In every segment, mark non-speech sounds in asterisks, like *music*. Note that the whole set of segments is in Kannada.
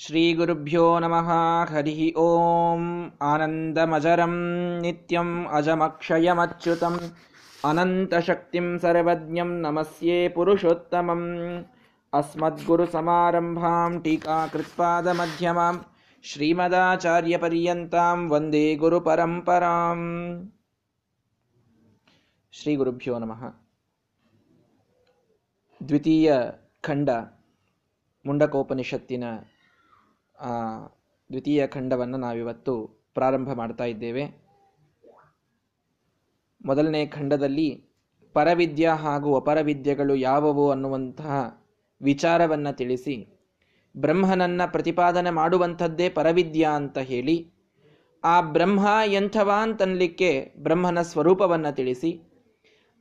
श्रीगुरुभ्यो नमः हरिः ॐ आनन्दमजरं नित्यम् अजमक्षयमच्युतम् अनन्तशक्तिं सर्वज्ञं नमस्ये पुरुषोत्तमम् अस्मद्गुरुसमारम्भां टीकाकृत्पादमध्यमां श्रीमदाचार्यपर्यन्तां वन्दे गुरुपरम्पराम् ಶ್ರೀಗುರುಭ್ಯೋ ನಮಃ ದ್ವಿತೀಯ ಖಂಡ ಮುಂಡಕೋಪನಿಷತ್ತಿನ ದ್ವಿತೀಯ ಖಂಡವನ್ನು ನಾವಿವತ್ತು ಪ್ರಾರಂಭ ಮಾಡ್ತಾ ಇದ್ದೇವೆ. ಮೊದಲನೇ ಖಂಡದಲ್ಲಿ, ಪರವಿದ್ಯೆ ಹಾಗೂ ಅಪರವಿದ್ಯೆಗಳು ಯಾವುವು ಅನ್ನುವಂತಹ ವಿಚಾರವನ್ನು ತಿಳಿಸಿ, ಬ್ರಹ್ಮನನ್ನ ಪ್ರತಿಪಾದನೆ ಮಾಡುವಂಥದ್ದೇ ಪರವಿದ್ಯಾ ಅಂತ ಹೇಳಿ, ಆ ಬ್ರಹ್ಮ ಎಂಥವಾ ಅಂತನ್ಲಿಕ್ಕೆ ಬ್ರಹ್ಮನ ಸ್ವರೂಪವನ್ನು ತಿಳಿಸಿ,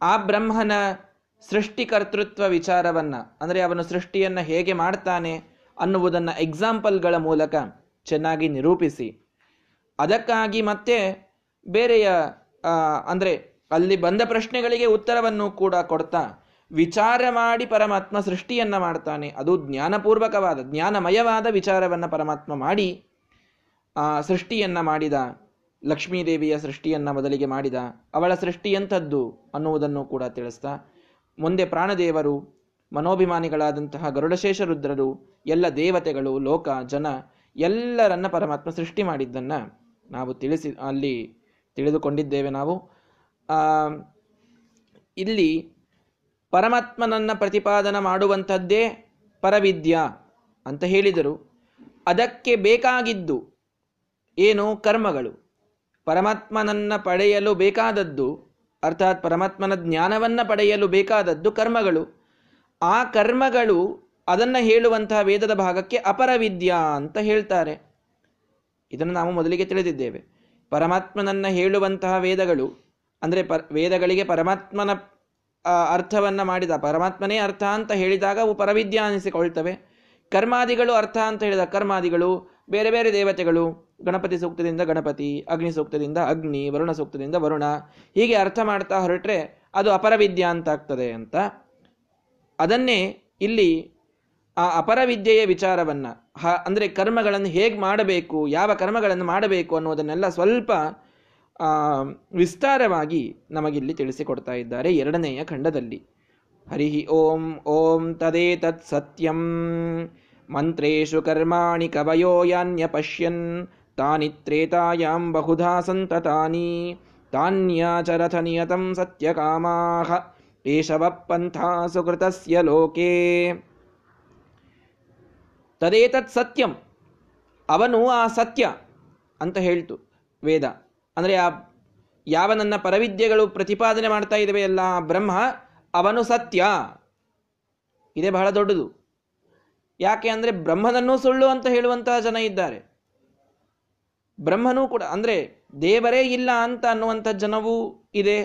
ಆ ಬ್ರಹ್ಮನ ಸೃಷ್ಟಿಕರ್ತೃತ್ವ ವಿಚಾರವನ್ನ, ಅಂದರೆ ಅವನು ಸೃಷ್ಟಿಯನ್ನು ಹೇಗೆ ಮಾಡ್ತಾನೆ ಅನ್ನುವುದನ್ನು ಎಕ್ಸಾಂಪಲ್ಗಳ ಮೂಲಕ ಚೆನ್ನಾಗಿ ನಿರೂಪಿಸಿ. ಅದಕ್ಕಾಗಿ ಮತ್ತೆ ಬೇರೆಯ ಅಂದರೆ ಅಲ್ಲಿ ಬಂದ ಪ್ರಶ್ನೆಗಳಿಗೆ ಉತ್ತರವನ್ನು ಕೂಡ ಕೊಡ್ತಾ ವಿಚಾರ ಮಾಡಿ ಪರಮಾತ್ಮ ಸೃಷ್ಟಿಯನ್ನು ಮಾಡ್ತಾನೆ. ಅದು ಜ್ಞಾನಪೂರ್ವಕವಾದ, ಜ್ಞಾನಮಯವಾದ ವಿಚಾರವನ್ನು ಪರಮಾತ್ಮ ಮಾಡಿ ಸೃಷ್ಟಿಯನ್ನ ಮಾಡಿದ, ಲಕ್ಷ್ಮೀದೇವಿಯ ಸೃಷ್ಟಿಯನ್ನು ಮೊದಲಿಗೆ ಮಾಡಿದ, ಅವಳ ಸೃಷ್ಟಿ ಎಂಥದ್ದು ಅನ್ನುವುದನ್ನು ಕೂಡ ತಿಳಿಸ್ತಾ ಮುಂದೆ ಪ್ರಾಣದೇವರು ಮನೋಭಿಮಾನಿಗಳಾದಂತಹ ಗರುಡಶೇಷ ರುದ್ರರು ಎಲ್ಲ ದೇವತೆಗಳು, ಲೋಕ, ಜನ ಎಲ್ಲರನ್ನ ಪರಮಾತ್ಮ ಸೃಷ್ಟಿ ಮಾಡಿದ್ದನ್ನ ನಾವು ತಿಳಿಸಿ, ಅಲ್ಲಿ ತಿಳಿದುಕೊಂಡಿದ್ದೇವೆ ನಾವು. ಇಲ್ಲಿ ಪರಮಾತ್ಮನನ್ನ ಪ್ರತಿಪಾದನ ಮಾಡುವಂಥದ್ದೇ ಪರವಿದ್ಯಾ ಅಂತ ಹೇಳಿದರು. ಅದಕ್ಕೆ ಬೇಕಾಗಿದ್ದು ಏನು? ಕರ್ಮಗಳು. ಪರಮಾತ್ಮನನ್ನ ಪಡೆಯಲು ಬೇಕಾದದ್ದು, ಅರ್ಥಾತ್ ಪರಮಾತ್ಮನ ಜ್ಞಾನವನ್ನು ಪಡೆಯಲು ಬೇಕಾದದ್ದು ಕರ್ಮಗಳು. ಆ ಕರ್ಮಗಳು ಅದನ್ನ ಹೇಳುವಂತಹ ವೇದದ ಭಾಗಕ್ಕೆ ಅಪರವಿದ್ಯಾ ಅಂತ ಹೇಳ್ತಾರೆ. ಇದನ್ನು ನಾವು ಮೊದಲಿಗೆ ತಿಳಿದಿದ್ದೇವೆ. ಪರಮಾತ್ಮನನ್ನ ಹೇಳುವಂತಹ ವೇದಗಳು, ಅಂದರೆ ಪ ವೇದಗಳಿಗೆ ಪರಮಾತ್ಮನ ಅರ್ಥವನ್ನು ಮಾಡಿದ, ಪರಮಾತ್ಮನೇ ಅರ್ಥ ಅಂತ ಹೇಳಿದಾಗ ಅವು ಪರವಿದ್ಯಾ ಅನಿಸಿಕೊಳ್ತವೆ. ಕರ್ಮಾದಿಗಳು ಅರ್ಥ ಅಂತ ಹೇಳಿದ ಕರ್ಮಾದಿಗಳು, ಬೇರೆ ಬೇರೆ ದೇವತೆಗಳು, ಗಣಪತಿ ಸೂಕ್ತದಿಂದ ಗಣಪತಿ, ಅಗ್ನಿ ಸೂಕ್ತದಿಂದ ಅಗ್ನಿ, ವರುಣ ಸೂಕ್ತದಿಂದ ವರುಣ, ಹೀಗೆ ಅರ್ಥ ಮಾಡ್ತಾ ಹೊರಟ್ರೆ ಅದು ಅಪರವಿದ್ಯಾ ಅಂತ ಆಗ್ತದೆ ಅಂತ ಅದನ್ನೇ ಇಲ್ಲಿ ಆ ಅಪರವಿದ್ಯೆಯ ವಿಚಾರವನ್ನು, ಹ, ಅಂದರೆ ಕರ್ಮಗಳನ್ನು ಹೇಗೆ ಮಾಡಬೇಕು, ಯಾವ ಕರ್ಮಗಳನ್ನು ಮಾಡಬೇಕು ಅನ್ನೋದನ್ನೆಲ್ಲ ಸ್ವಲ್ಪ ವಿಸ್ತಾರವಾಗಿ ನಮಗಿಲ್ಲಿ ತಿಳಿಸಿಕೊಡ್ತಾ ಇದ್ದಾರೆ ಎರಡನೆಯ ಖಂಡದಲ್ಲಿ. ಹರಿ ಓಂ ಓಂ ತದೇ ತತ್ ಸತ್ಯಂ. ಮಂತ್ರೇಷು ಕರ್ಮಾಣಿ ಕವಯೋ ಯಾನ್ಯ ಪಶ್ಯನ್. ತಾನಿ ತ್ರೇತಾಯಾಂ ಬಹುಧಾ ಸಂತತಾನಿ. ತಾನ್ಯಾಚರಥ ನಿಯತಂ ಸತ್ಯಕಾಮಾಹ. ಪಂಥ ಸುಕೃತಸ್ಯ ಲೋಕೆ. ತದೇತತ್ ಸತ್ಯಂ, ಅವನು ಆ ಸತ್ಯ ಅಂತ ಹೇಳ್ತು ವೇದ. ಅಂದರೆ ಆ ಯಾವ ನನ್ನ ಪರವಿದ್ಯೆಗಳು ಪ್ರತಿಪಾದನೆ ಮಾಡ್ತಾ ಇದ್ದಾವೆ ಎಲ್ಲ ಬ್ರಹ್ಮ, ಅವನು ಸತ್ಯ. ಇದೇ ಬಹಳ ದೊಡ್ಡದು. ಯಾಕೆ ಅಂದರೆ ಬ್ರಹ್ಮನನ್ನೂ ಸುಳ್ಳು ಅಂತ ಹೇಳುವಂತಹ ಜನ ಇದ್ದಾರೆ. ಬ್ರಹ್ಮನೂ ಕೂಡ, ಅಂದರೆ ದೇವರೇ ಇಲ್ಲ ಅಂತ ಅನ್ನುವಂಥ ಜನವೂ ಇದೆ.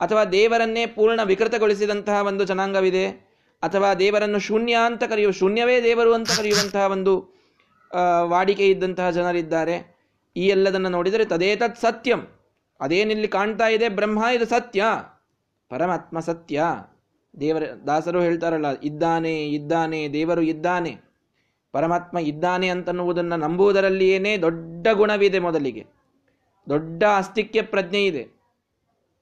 ಅಥವಾ ದೇವರನ್ನೇ ಪೂರ್ಣ ವಿಕೃತಗೊಳಿಸಿದಂತಹ ಒಂದು ಜನಾಂಗವಿದೆ, ಅಥವಾ ದೇವರನ್ನು ಶೂನ್ಯ ಅಂತ ಕರೆಯುವ ಶೂನ್ಯವೇ ದೇವರು ಅಂತ ಕರೆಯುವಂತಹ ಒಂದು ವಾಡಿಕೆ ಇದ್ದಂತಹ ಜನರಿದ್ದಾರೆ. ಈ ಎಲ್ಲದನ್ನು ನೋಡಿದರೆ ತದೇ ತತ್ ಸತ್ಯಂ. ಅದೇನಿಲ್ಲಿ ಕಾಣ್ತಾ ಇದೆ ಬ್ರಹ್ಮ, ಇದು ಸತ್ಯ. ಪರಮಾತ್ಮ ಸತ್ಯ. ದೇವರ, ದಾಸರು ಹೇಳ್ತಾರಲ್ಲ, ಇದ್ದಾನೆ ಇದ್ದಾನೆ, ದೇವರು ಇದ್ದಾನೆ. ಪರಮಾತ್ಮ ಇದ್ದಾನೆ ಅಂತನ್ನುವುದನ್ನು ನಂಬುವುದರಲ್ಲಿಯೇನೇ ದೊಡ್ಡ ಗುಣವಿದೆ ಮೊದಲಿಗೆ. ದೊಡ್ಡ ಅಸ್ತಿಕ್ಯ ಪ್ರಜ್ಞೆ ಇದೆ.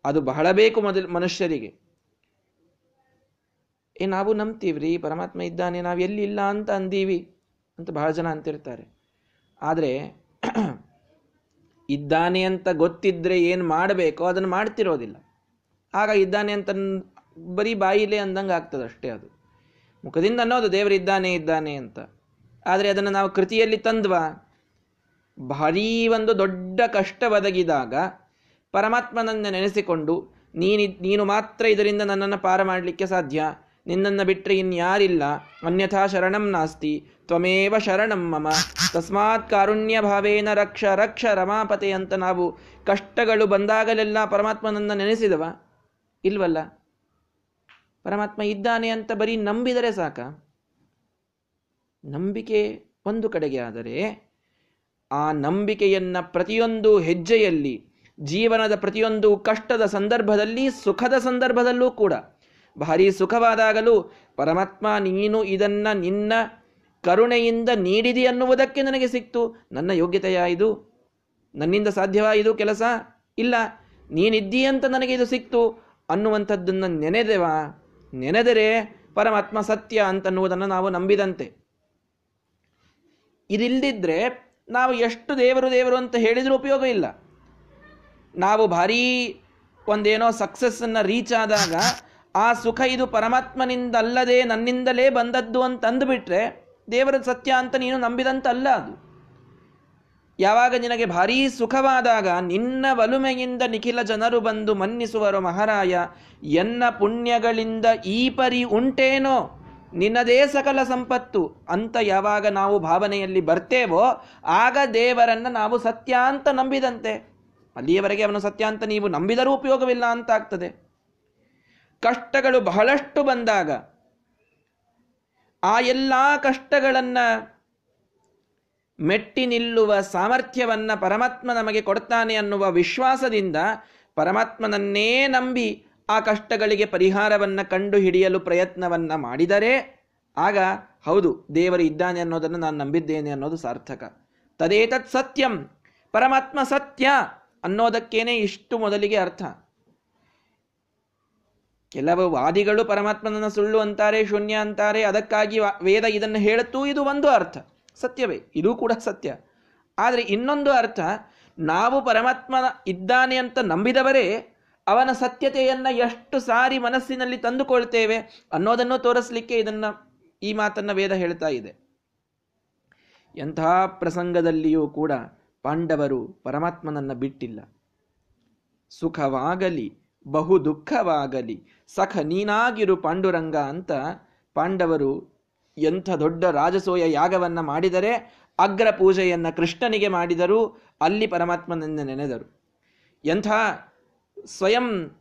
ಅದು ಬಹಳ ಬೇಕು ಮೊದಲು ಮನುಷ್ಯರಿಗೆ. ಏ, ನಾವು ನಂಬ್ತೀವ್ರಿ, ಪರಮಾತ್ಮ ಇದ್ದಾನೆ, ನಾವು ಎಲ್ಲಿ ಇಲ್ಲ ಅಂತ ಅಂದೀವಿ ಅಂತ ಬಹಳ ಜನ ಅಂತಿರ್ತಾರೆ. ಆದರೆ, *clears throat* ಇದ್ದಾನೆ ಅಂತ ಗೊತ್ತಿದ್ರೆ ಏನು ಮಾಡಬೇಕೋ ಅದನ್ನು ಮಾಡ್ತಿರೋದಿಲ್ಲ. ಆಗ ಇದ್ದಾನೆ ಅಂತ ಬರೀ ಬಾಯಿಲೆ ಅಂದಂಗೆ ಆಗ್ತದೆ ಅಷ್ಟೇ ಅದು. ಮುಖದಿಂದ ಅನ್ನೋದು ದೇವರಿದ್ದಾನೆ ಇದ್ದಾನೆ ಅಂತ. ಆದರೆ ಅದನ್ನು ನಾವು ಕೃತಿಯಲ್ಲಿ ತಂದ್ವಾ? ಭಾರೀ ಒಂದು ದೊಡ್ಡ ಕಷ್ಟ ಒದಗಿದಾಗ ಪರಮಾತ್ಮನನ್ನು ನೆನೆಸಿಕೊಂಡು, ನೀನಿ, ನೀನು ಮಾತ್ರ ಇದರಿಂದ ನನ್ನನ್ನು ಪಾರ ಮಾಡಲಿಕ್ಕೆ ಸಾಧ್ಯ. ನಿನ್ನನ್ನು ಬಿಟ್ಟರೆ ಇನ್ಯಾರಿಲ್ಲ. ಅನ್ಯಥಾ ಶರಣಂ ನಾಸ್ತಿ. ತ್ವಮೇವ ಶರಣಂ ಮಮ. ತಸ್ಮಾತ್ ಕಾರುಣ್ಯ ಭಾವೇನ ರಕ್ಷ ರಕ್ಷ ರಮಾಪತೆ ಅಂತ ನಾವು ಕಷ್ಟಗಳು ಬಂದಾಗಲೆಲ್ಲ ಪರಮಾತ್ಮನನ್ನು ನೆನೆಸಿದವ? ಇಲ್ವಲ್ಲ? ಪರಮಾತ್ಮ ಇದ್ದಾನೆ ಅಂತ ಬರೀ ನಂಬಿದರೆ ಸಾಕ. ನಂಬಿಕೆ ಒಂದು ಕಡೆಗೆ ಆದರೆ, ಆ ನಂಬಿಕೆಯನ್ನು ಪ್ರತಿಯೊಂದು ಹೆಜ್ಜೆಯಲ್ಲಿ ಜೀವನದ ಪ್ರತಿಯೊಂದು ಕಷ್ಟದ ಸಂದರ್ಭದಲ್ಲಿ, ಸುಖದ ಸಂದರ್ಭದಲ್ಲೂ ಕೂಡ. ಭಾರಿ ಸುಖವಾದಾಗಲೂ, ಪರಮಾತ್ಮ, ನೀನು ಇದನ್ನ ನಿನ್ನ ಕರುಣೆಯಿಂದ ನೀಡಿದಿ ಅನ್ನುವುದಕ್ಕೆ ನನಗೆ ಸಿಕ್ತು. ನನ್ನ ಯೋಗ್ಯತೆಯ ಇದು? ನನ್ನಿಂದ ಸಾಧ್ಯವಾ ಇದು ಕೆಲಸ? ಇಲ್ಲ. ನೀನಿದ್ದೀ ಅಂತ ನನಗೆ ಇದು ಸಿಕ್ತು. ಅನ್ನುವಂಥದ್ದನ್ನು ನೆನೆದೆವಾ? ನೆನೆದರೆ ಪರಮಾತ್ಮ ಸತ್ಯ ಅಂತನ್ನುವುದನ್ನು ನಾವು ನಂಬಿದಂತೆ. ಇದಿಲ್ಲದಿದ್ದರೆ ನಾವು ಎಷ್ಟು ದೇವರು ದೇವರು ಅಂತ ಹೇಳಿದರೂ ಉಪಯೋಗ ಇಲ್ಲ. ನಾವು ಭಾರೀ ಒಂದೇನೋ ಸಕ್ಸಸ್ಸನ್ನು ರೀಚ್ ಆದಾಗ ಆ ಸುಖ ಇದು ಪರಮಾತ್ಮನಿಂದಲ್ಲದೆ ನನ್ನಿಂದಲೇ ಬಂದದ್ದು ಅಂತ ಅಂದುಬಿಟ್ರೆ ದೇವರ ಸತ್ಯ ಅಂತ ನೀನು ನಂಬಿದಂತಲ್ಲ ಅದು. ಯಾವಾಗ ನಿನಗೆ ಭಾರೀ ಸುಖವಾದಾಗ ನಿನ್ನ ವಲುಮೆಯಿಂದ ನಿಖಿಲ ಜನರು ಬಂದು ಮನ್ನಿಸುವರು ಮಹಾರಾಯ, ಎನ್ನ ಪುಣ್ಯಗಳಿಂದ ಈ ಪರಿ ಉಂಟೇನೋ? ನಿನ್ನದೇ ಸಕಲ ಸಂಪತ್ತು. ಅಂತ ಯಾವಾಗ ನಾವು ಭಾವನೆಯಲ್ಲಿ ಬರ್ತೇವೋ, ಆಗ ದೇವರನ್ನು ನಾವು ಸತ್ಯ ಅಂತ ನಂಬಿದಂತೆ. ಅಲ್ಲಿಯವರೆಗೆ ಅವನು ಸತ್ಯ ಅಂತ ನೀವು ನಂಬಿದರೂ ಉಪಯೋಗವಿಲ್ಲ ಅಂತ ಆಗ್ತದೆ ಕಷ್ಟಗಳು ಬಹಳಷ್ಟು ಬಂದಾಗ ಆ ಎಲ್ಲ ಕಷ್ಟಗಳನ್ನ ಮೆಟ್ಟಿ ನಿಲ್ಲುವ ಸಾಮರ್ಥ್ಯವನ್ನ ಪರಮಾತ್ಮ ನಮಗೆ ಕೊಡ್ತಾನೆ ಅನ್ನುವ ವಿಶ್ವಾಸದಿಂದ ಪರಮಾತ್ಮನನ್ನೇ ನಂಬಿ ಆ ಕಷ್ಟಗಳಿಗೆ ಪರಿಹಾರವನ್ನ ಕಂಡು ಹಿಡಿಯಲು ಪ್ರಯತ್ನವನ್ನ ಮಾಡಿದರೆ ಆಗ ಹೌದು, ದೇವರು ಇದ್ದಾನೆ ಅನ್ನೋದನ್ನು ನಾನು ನಂಬಿದ್ದೇನೆ ಅನ್ನೋದು ಸಾರ್ಥಕ. ತದೇತತ್ ಸತ್ಯಂ, ಪರಮಾತ್ಮ ಸತ್ಯ. ಅನ್ನೋದಕ್ಕೇನೆ ಇಷ್ಟು ಮೊದಲಿಗೆ ಅರ್ಥ. ಕೆಲವು ವಾದಿಗಳು ಪರಮಾತ್ಮನನ್ನ ಸುಳ್ಳು ಅಂತಾರೆ, ಶೂನ್ಯ ಅಂತಾರೆ, ಅದಕ್ಕಾಗಿ ವೇದ ಇದನ್ನು ಹೇಳುತ್ತೂ ಇದು ಒಂದು ಅರ್ಥ. ಸತ್ಯವೇ, ಇದು ಕೂಡ ಸತ್ಯ. ಆದರೆ ಇನ್ನೊಂದು ಅರ್ಥ, ನಾವು ಪರಮಾತ್ಮನ ಇದ್ದಾನೆ ಅಂತ ನಂಬಿದವರೇ ಅವನ ಸತ್ಯತೆಯನ್ನು ಎಷ್ಟು ಸಾರಿ ಮನಸ್ಸಿನಲ್ಲಿ ತಂದುಕೊಳ್ತೇವೆ ಅನ್ನೋದನ್ನು ತೋರಿಸಲಿಕ್ಕೆ ಇದನ್ನ ಈ ಮಾತನ್ನ ವೇದ ಹೇಳ್ತಾ ಇದೆ. ಎಂಥ ಪ್ರಸಂಗದಲ್ಲಿಯೂ ಕೂಡ ಪಾಂಡವರು ಪರಮಾತ್ಮನನ್ನ ಬಿಟ್ಟಿಲ್ಲ. ಸುಖವಾಗಲಿ, ಬಹು ದುಃಖವಾಗಲಿ, ಸಖ ನೀನಾಗಿರು ಪಾಂಡುರಂಗ ಅಂತ ಪಾಂಡವರು ಎಂಥ ದೊಡ್ಡ ರಾಜಸೋಯ ಯಾಗವನ್ನ ಮಾಡಿದರೆ ಅಗ್ರ ಪೂಜೆಯನ್ನು ಕೃಷ್ಣನಿಗೆ ಮಾಡಿದರು ಅಲ್ಲಿ ಪರಮಾತ್ಮನನ್ನ ನೆನೆದರು. ಎಂಥ ಸ್ವಯಂ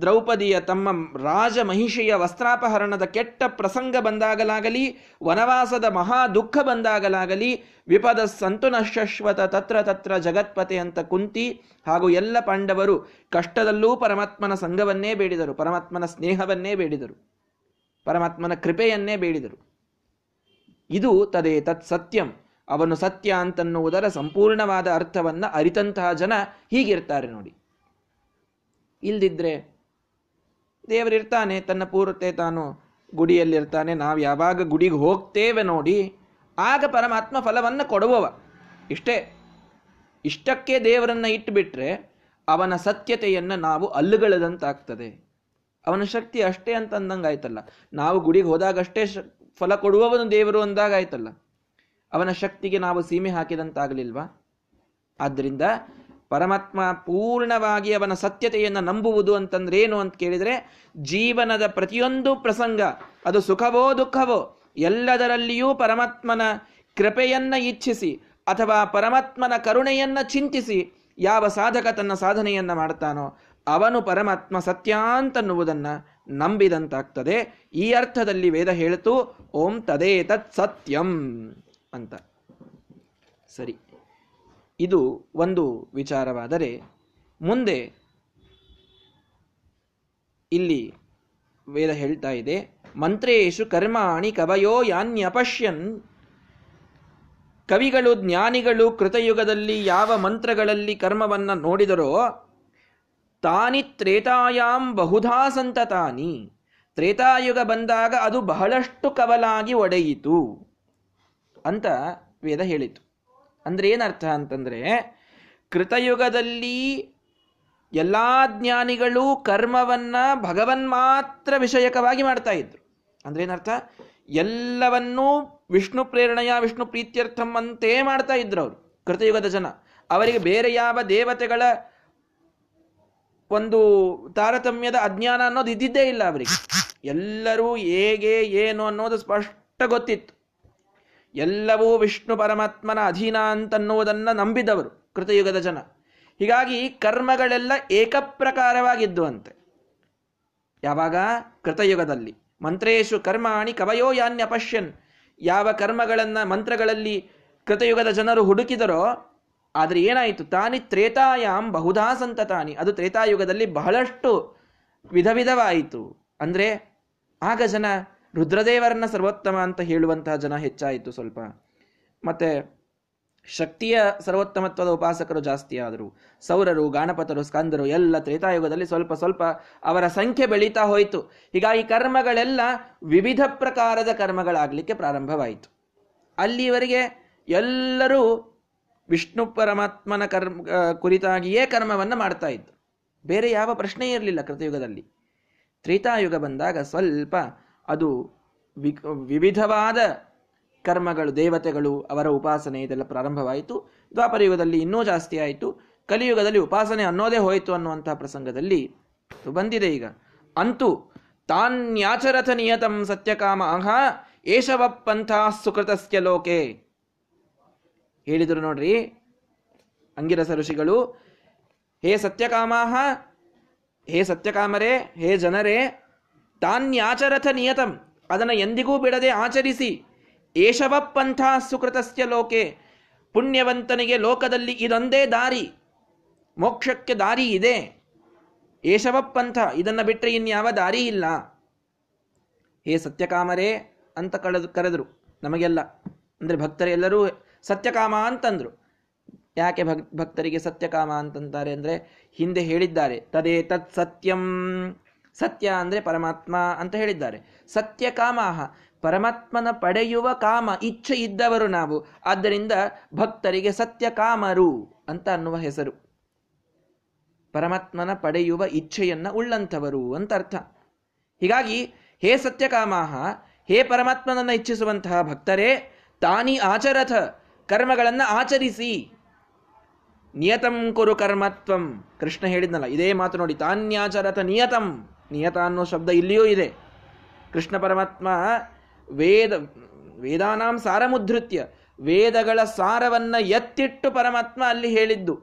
ದ್ರೌಪದಿಯ ತಮ್ಮ ರಾಜ ಮಹಿಷಿಯ ವಸ್ತ್ರಾಪಹರಣದ ಕೆಟ್ಟ ಪ್ರಸಂಗ ಬಂದಾಗಲಾಗಲಿ, ವನವಾಸದ ಮಹಾ ದುಃಖ ಬಂದಾಗಲಾಗಲಿ, ವಿಪದ ಸಂತು ತತ್ರ ತತ್ರ ಜಗತ್ಪತೆ ಅಂತ ಕುಂತಿ ಹಾಗೂ ಎಲ್ಲ ಪಾಂಡವರು ಕಷ್ಟದಲ್ಲೂ ಪರಮಾತ್ಮನ ಸಂಘವನ್ನೇ ಬೇಡಿದರು, ಪರಮಾತ್ಮನ ಸ್ನೇಹವನ್ನೇ ಬೇಡಿದರು, ಪರಮಾತ್ಮನ ಕೃಪೆಯನ್ನೇ ಬೇಡಿದರು. ಇದು ತದೇ ತತ್ ಸತ್ಯಂ. ಅವನು ಸತ್ಯ ಅಂತನ್ನುವುದರ ಸಂಪೂರ್ಣವಾದ ಅರ್ಥವನ್ನು ಅರಿತಂತಹ ಜನ ಹೀಗಿರ್ತಾರೆ ನೋಡಿ. ಇಲ್ದಿದ್ರೆ ದೇವರಿರ್ತಾನೆ ತನ್ನ ಪೂರ್ವತೆ ತಾನು ಗುಡಿಯಲ್ಲಿರ್ತಾನೆ. ನಾವು ಯಾವಾಗ ಗುಡಿಗೆ ಹೋಗ್ತೇವೆ ನೋಡಿ, ಆಗ ಪರಮಾತ್ಮ ಫಲವನ್ನು ಕೊಡುವವ. ಇಷ್ಟೇ, ಇಷ್ಟಕ್ಕೆ ದೇವರನ್ನ ಇಟ್ಟುಬಿಟ್ರೆ ಅವನ ಸತ್ಯತೆಯನ್ನು ನಾವು ಅಲ್ಲುಗಳದಂತಾಗ್ತದೆ. ಅವನ ಶಕ್ತಿ ಅಷ್ಟೇ ಅಂತ ಅಂದಂಗಾಯ್ತಲ್ಲ ನಾವು ಗುಡಿಗೆ ಹೋದಾಗಷ್ಟೇ ಫಲ ಕೊಡುವವನು ದೇವರು ಅಂದಾಗಾಯ್ತಲ್ಲ. ಅವನ ಶಕ್ತಿಗೆ ನಾವು ಸೀಮೆ ಹಾಕಿದಂತಾಗಲಿಲ್ವಾ? ಆದ್ದರಿಂದ ಪರಮಾತ್ಮ ಪೂರ್ಣವಾಗಿ ಅವನ ಸತ್ಯತೆಯನ್ನು ನಂಬುವುದು ಅಂತಂದ್ರೆ ಏನು ಅಂತ ಕೇಳಿದರೆ, ಜೀವನದ ಪ್ರತಿಯೊಂದು ಪ್ರಸಂಗ, ಅದು ಸುಖವೋ ದುಃಖವೋ, ಎಲ್ಲದರಲ್ಲಿಯೂ ಪರಮಾತ್ಮನ ಕೃಪೆಯನ್ನ ಇಚ್ಛಿಸಿ ಅಥವಾ ಪರಮಾತ್ಮನ ಕರುಣೆಯನ್ನ ಚಿಂತಿಸಿ ಯಾವ ಸಾಧಕ ತನ್ನ ಸಾಧನೆಯನ್ನ ಮಾಡ್ತಾನೋ, ಅವನು ಪರಮಾತ್ಮ ಸತ್ಯ ಅಂತನ್ನುವುದನ್ನ ನಂಬಿದಂತಾಗ್ತದೆ. ಈ ಅರ್ಥದಲ್ಲಿ ವೇದ ಹೇಳಿತು, ಓಂ ತದೇ ತತ್ ಸತ್ಯಂ ಅಂತ. ಸರಿ. ಇದು ಒಂದು ವಿಚಾರವಾದರೆ ಮುಂದೆ ಇಲ್ಲಿ ವೇದ ಹೇಳ್ತಾ ಇದೆ, ಮಂತ್ರೇಶು ಕರ್ಮಾಣಿ ಕವಯೋ ಯಾನ್ಯಪಶ್ಯನ್. ಕವಿಗಳು ಜ್ಞಾನಿಗಳು ಕೃತಯುಗದಲ್ಲಿ ಯಾವ ಮಂತ್ರಗಳಲ್ಲಿ ಕರ್ಮವನ್ನು ನೋಡಿದರೋ ತಾನಿ ತ್ರೇತಾಯಾಂ ಬಹುಧಾ ಸಂತತಾನಿ ತ್ರೇತಾಯುಗ ಬಂದಾಗ ಅದು ಬಹಳಷ್ಟು ಕವಲಾಗಿ ಒಡೆಯಿತು ಅಂತ ವೇದ ಹೇಳಿತು. ಅಂದ್ರೆ ಏನರ್ಥ ಅಂತಂದ್ರೆ, ಕೃತಯುಗದಲ್ಲಿ ಎಲ್ಲ ಜ್ಞಾನಿಗಳು ಕರ್ಮವನ್ನ ಭಗವನ್ ಮಾತ್ರ ವಿಷಯಕವಾಗಿ ಮಾಡ್ತಾ ಇದ್ರು. ಅಂದ್ರೆ ಏನರ್ಥ ಎಲ್ಲವನ್ನೂ ವಿಷ್ಣು ಪ್ರೇರಣೆಯ, ವಿಷ್ಣು ಪ್ರೀತ್ಯರ್ಥಂ ಅಂತೇ ಮಾಡ್ತಾ ಇದ್ರು ಅವರು, ಕೃತಯುಗದ ಜನ. ಅವರಿಗೆ ಬೇರೆ ಯಾವ ದೇವತೆಗಳ ಒಂದು ತಾರತಮ್ಯದ ಅಜ್ಞಾನ ಅನ್ನೋದು ಇದ್ದಿದ್ದೇ ಇಲ್ಲ ಅವರಿಗೆ. ಎಲ್ಲರೂ ಹೇಗೆ, ಏನು ಅನ್ನೋದು ಸ್ಪಷ್ಟ ಗೊತ್ತಿತ್ತು. ಎಲ್ಲವೂ ವಿಷ್ಣು ಪರಮಾತ್ಮನ ಅಧೀನ ಅಂತನ್ನುವುದನ್ನು ನಂಬಿದವರು ಕೃತಯುಗದ ಜನ. ಹೀಗಾಗಿ ಕರ್ಮಗಳೆಲ್ಲ ಏಕಪ್ರಕಾರವಾಗಿದ್ದುವಂತೆ. ಯಾವಾಗ? ಕೃತಯುಗದಲ್ಲಿ. ಮಂತ್ರೇಶು ಕರ್ಮಾಣಿ ಕವಯೋ ಯಾನ್ಯಪಶ್ಯನ್ ಯಾವ ಕರ್ಮಗಳನ್ನು ಮಂತ್ರಗಳಲ್ಲಿ ಕೃತಯುಗದ ಜನರು ಹುಡುಕಿದರೋ, ಆದರೆ ಏನಾಯಿತು? ತಾನಿ ತ್ರೇತಾಯಾಂ ಬಹುಧಾ ಸಂತತಾನಿ. ಅದು ತ್ರೇತಾಯುಗದಲ್ಲಿ ಬಹಳಷ್ಟು ವಿಧ ವಿಧವಾಯಿತು ಅಂದರೆ ಆಗ ಜನ ರುದ್ರದೇವರನ್ನ ಸರ್ವೋತ್ತಮ ಅಂತ ಹೇಳುವಂತಹ ಜನ ಹೆಚ್ಚಾಯಿತು ಸ್ವಲ್ಪ. ಮತ್ತೆ ಶಕ್ತಿಯ ಸರ್ವೋತ್ತಮತ್ವದ ಉಪಾಸಕರು ಜಾಸ್ತಿ ಆದರು. ಸೌರರು, ಗಾಣಪತರು, ಸ್ಕಂದರು ಎಲ್ಲ ತ್ರೇತಾಯುಗದಲ್ಲಿ ಸ್ವಲ್ಪ ಸ್ವಲ್ಪ ಅವರ ಸಂಖ್ಯೆ ಬೆಳೀತಾ ಹೋಯಿತು. ಹೀಗಾಗಿ ಕರ್ಮಗಳೆಲ್ಲ ವಿವಿಧ ಪ್ರಕಾರದ ಕರ್ಮಗಳಾಗಲಿಕ್ಕೆ ಪ್ರಾರಂಭವಾಯಿತು. ಅಲ್ಲಿವರೆಗೆ ಎಲ್ಲರೂ ವಿಷ್ಣು ಪರಮಾತ್ಮನ ಕರ್ಮ ಕುರಿತಾಗಿಯೇ ಕರ್ಮವನ್ನು ಮಾಡ್ತಾ ಇತ್ತು ಬೇರೆ ಯಾವ ಪ್ರಶ್ನೆ ಇರಲಿಲ್ಲ ಕೃತಯುಗದಲ್ಲಿ. ತ್ರೇತಾಯುಗ ಬಂದಾಗ ಸ್ವಲ್ಪ ಅದು ವಿವಿಧವಾದ ಕರ್ಮಗಳು, ದೇವತೆಗಳು ಅವರ ಉಪಾಸನೆ ಇದೆಲ್ಲ ಪ್ರಾರಂಭವಾಯಿತು. ದ್ವಾಪರಯುಗದಲ್ಲಿ ಇನ್ನೂ ಜಾಸ್ತಿ ಆಯಿತು. ಕಲಿಯುಗದಲ್ಲಿ ಉಪಾಸನೆ ಅನ್ನೋದೇ ಹೋಯಿತು ಅನ್ನುವಂತಹ ಪ್ರಸಂಗದಲ್ಲಿ ಬಂದಿದೆ ಈಗ. ಅಂತೂ ತಾನ್ಯಾಚರಥ ನಿಯತಂ ಸತ್ಯಕಾಮ ಏಷವ ಪಂಥ ಸುಕೃತಸ್ಯ ಲೋಕೆ. ಹೇಳಿದರು ನೋಡ್ರಿ ಅಂಗಿರಸ ಋಷಿಗಳು, ಹೇ ಸತ್ಯಕಾಮಾಹ, ಹೇ ಸತ್ಯಕಾಮರೇ, ಹೇ ಜನರೇ ತಾನ್ಯಾಚರಥ ನಿಯತಂ ಅದನ್ನು ಎಂದಿಗೂ ಬಿಡದೆ ಆಚರಿಸಿ. ಏಷವ ಪಂಥ ಸುಕೃತಸ್ಯ ಲೋಕೆ. ಪುಣ್ಯವಂತನಿಗೆ ಲೋಕದಲ್ಲಿ ಇದೊಂದೇ ದಾರಿ. ಮೋಕ್ಷಕ್ಕೆ ದಾರಿ ಇದೆ. ಏಷವ ಪಂಥ ಇದನ್ನು ಬಿಟ್ಟರೆ ಇನ್ಯಾವ ದಾರಿ ಇಲ್ಲ. ಹೇ ಸತ್ಯಕಾಮರೇ ಅಂತ ಕಳೆದು ಕರೆದರು ನಮಗೆಲ್ಲ. ಅಂದರೆ ಭಕ್ತರೆಲ್ಲರೂ ಸತ್ಯಕಾಮ ಅಂತಂದರು. ಯಾಕೆ ಭಕ್, ಭಕ್ತರಿಗೆ ಸತ್ಯಕಾಮ ಅಂತಂತಾರೆ ಅಂದರೆ ಹಿಂದೆ ಹೇಳಿದ್ದಾರೆ. ತದೇ ತತ್ ಸತ್ಯಂ. ಸತ್ಯ ಅಂದರೆ ಪರಮಾತ್ಮ ಅಂತ ಹೇಳಿದ್ದಾರೆ. ಸತ್ಯ ಕಾಮಾಹ. ಪರಮಾತ್ಮನ ಪಡೆಯುವ ಕಾಮ, ಇಚ್ಛೆ ಇದ್ದವರು ನಾವು. ಆದ್ದರಿಂದ ಭಕ್ತರಿಗೆ ಸತ್ಯ ಕಾಮರು ಅಂತ ಅನ್ನುವ ಹೆಸರು. ಪರಮಾತ್ಮನ ಪಡೆಯುವ ಇಚ್ಛೆಯನ್ನು ಉಳ್ಳಂಥವರು ಅಂತ ಅರ್ಥ. ಹೀಗಾಗಿ ಹೇ ಸತ್ಯಕಾಮಾಹ ಹೇ ಪರಮಾತ್ಮನನ್ನು ಇಚ್ಛಿಸುವಂತಹ ಭಕ್ತರೇ, ತಾನಿ ಆಚರಥ, ಕರ್ಮಗಳನ್ನು ಆಚರಿಸಿ. ನಿಯತಂ ಕುರು ಕರ್ಮತ್ವಂ. ಕೃಷ್ಣ ಹೇಳಿದ್ನಲ್ಲ, ಇದೇ ಮಾತು ನೋಡಿ, ತಾನ್ಯಾಚರಥ ನಿಯತಂ. ನಿಯತ ಅನ್ನೋ ಶಬ್ದ ಇಲ್ಲಿಯೂ ಇದೆ. ಕೃಷ್ಣ ಪರಮಾತ್ಮ ವೇದ, ವೇದಾನಾಂ ಸಾರಮುದ್ಧೃತ್ಯ ವೇದಗಳ ಸಾರವನ್ನು ಎತ್ತಿಟ್ಟು ಪರಮಾತ್ಮ ಅಲ್ಲಿ ಹೇಳಿದ್ದು.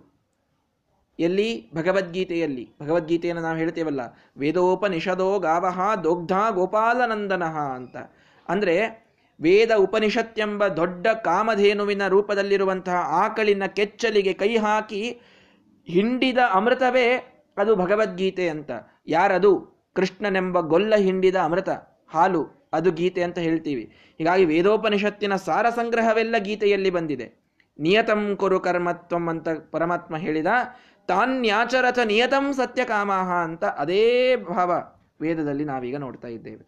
ಎಲ್ಲಿ? ಭಗವದ್ಗೀತೆಯಲ್ಲಿ. ಭಗವದ್ಗೀತೆಯನ್ನು ನಾವು ಹೇಳ್ತೇವಲ್ಲ, ವೇದೋಪನಿಷದೋ ಗಾವಹ ದೊಗ್ಧ ಗೋಪಾಲನಂದನಃ ಅಂತ. ಅಂದರೆ ವೇದ ಉಪನಿಷತ್ತೆಂಬ ದೊಡ್ಡ ಕಾಮಧೇನುವಿನ ರೂಪದಲ್ಲಿರುವಂತಹ ಆಕಳಿನ ಕೆಚ್ಚಲಿಗೆ ಕೈ ಹಾಕಿ ಹಿಂಡಿದ ಅಮೃತವೇ ಅದು ಭಗವದ್ಗೀತೆ ಅಂತ. ಯಾರದು? ಕೃಷ್ಣನೆಂಬ ಗೊಲ್ಲ ಹಿಂಡಿದ ಅಮೃತ, ಹಾಲು, ಅದು ಗೀತೆ ಅಂತ ಹೇಳ್ತೀವಿ. ಹೀಗಾಗಿ ವೇದೋಪನಿಷತ್ತಿನ ಸಾರ ಸಂಗ್ರಹವೆಲ್ಲ ಗೀತೆಯಲ್ಲಿ ಬಂದಿದೆ. ನಿಯತಂ ಕುರು ಕರ್ಮತ್ವಂ ಅಂತ ಪರಮಾತ್ಮ ಹೇಳಿದ, ತಾನ್ಯಾಚರಥ ನಿಯತಂ ಸತ್ಯಕಾಮಾಹ ಅಂತ ಅದೇ ಭಾವ ವೇದದಲ್ಲಿ ನಾವೀಗ ನೋಡ್ತಾ ಇದ್ದೇವೆ.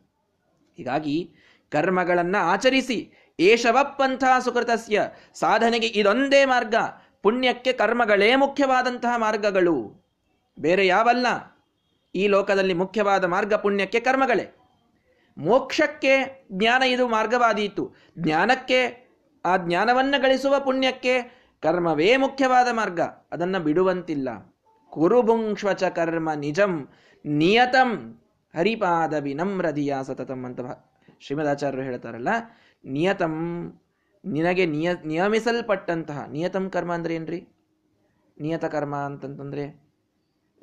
ಹೀಗಾಗಿ ಕರ್ಮಗಳನ್ನು ಆಚರಿಸಿ ಏಷವ ಪಂಥ ಸುಕೃತಸ್ಯ, ಸಾಧನೆಗೆ ಇದೊಂದೇ ಮಾರ್ಗ, ಪುಣ್ಯಕ್ಕೆ ಕರ್ಮಗಳೇ ಮುಖ್ಯವಾದಂತಹ ಮಾರ್ಗಗಳು. ಬೇರೆ ಯಾವಲ್ಲ. ಈ ಲೋಕದಲ್ಲಿ ಮುಖ್ಯವಾದ ಮಾರ್ಗ ಪುಣ್ಯಕ್ಕೆ ಕರ್ಮಗಳೇ. ಮೋಕ್ಷಕ್ಕೆ ಜ್ಞಾನ ಇದು ಮಾರ್ಗವಾದೀತು. ಜ್ಞಾನಕ್ಕೆ, ಆ ಜ್ಞಾನವನ್ನು ಗಳಿಸುವ ಪುಣ್ಯಕ್ಕೆ ಕರ್ಮವೇ ಮುಖ್ಯವಾದ ಮಾರ್ಗ. ಅದನ್ನು ಬಿಡುವಂತಿಲ್ಲ. ಕುರುಭುಂಶ್ವಚ ಕರ್ಮ ನಿಜಂ ನಿಯತಂ ಹರಿಪಾದ ವಿನಮ್ರದಿಯ ಸತತಂ ಅಂತ ಶ್ರೀಮದಾಚಾರ್ಯರು ಹೇಳ್ತಾರಲ್ಲ, ನಿಯತಂ ನಿನಗೆ ನಿಯ ನಿಯಮಿಸಲ್ಪಟ್ಟಂತಹ, ನಿಯತಂ ಕರ್ಮ ಅಂದ್ರೆ ಏನ್ರಿ? ನಿಯತ ಕರ್ಮ ಅಂತಂತಂದ್ರೆ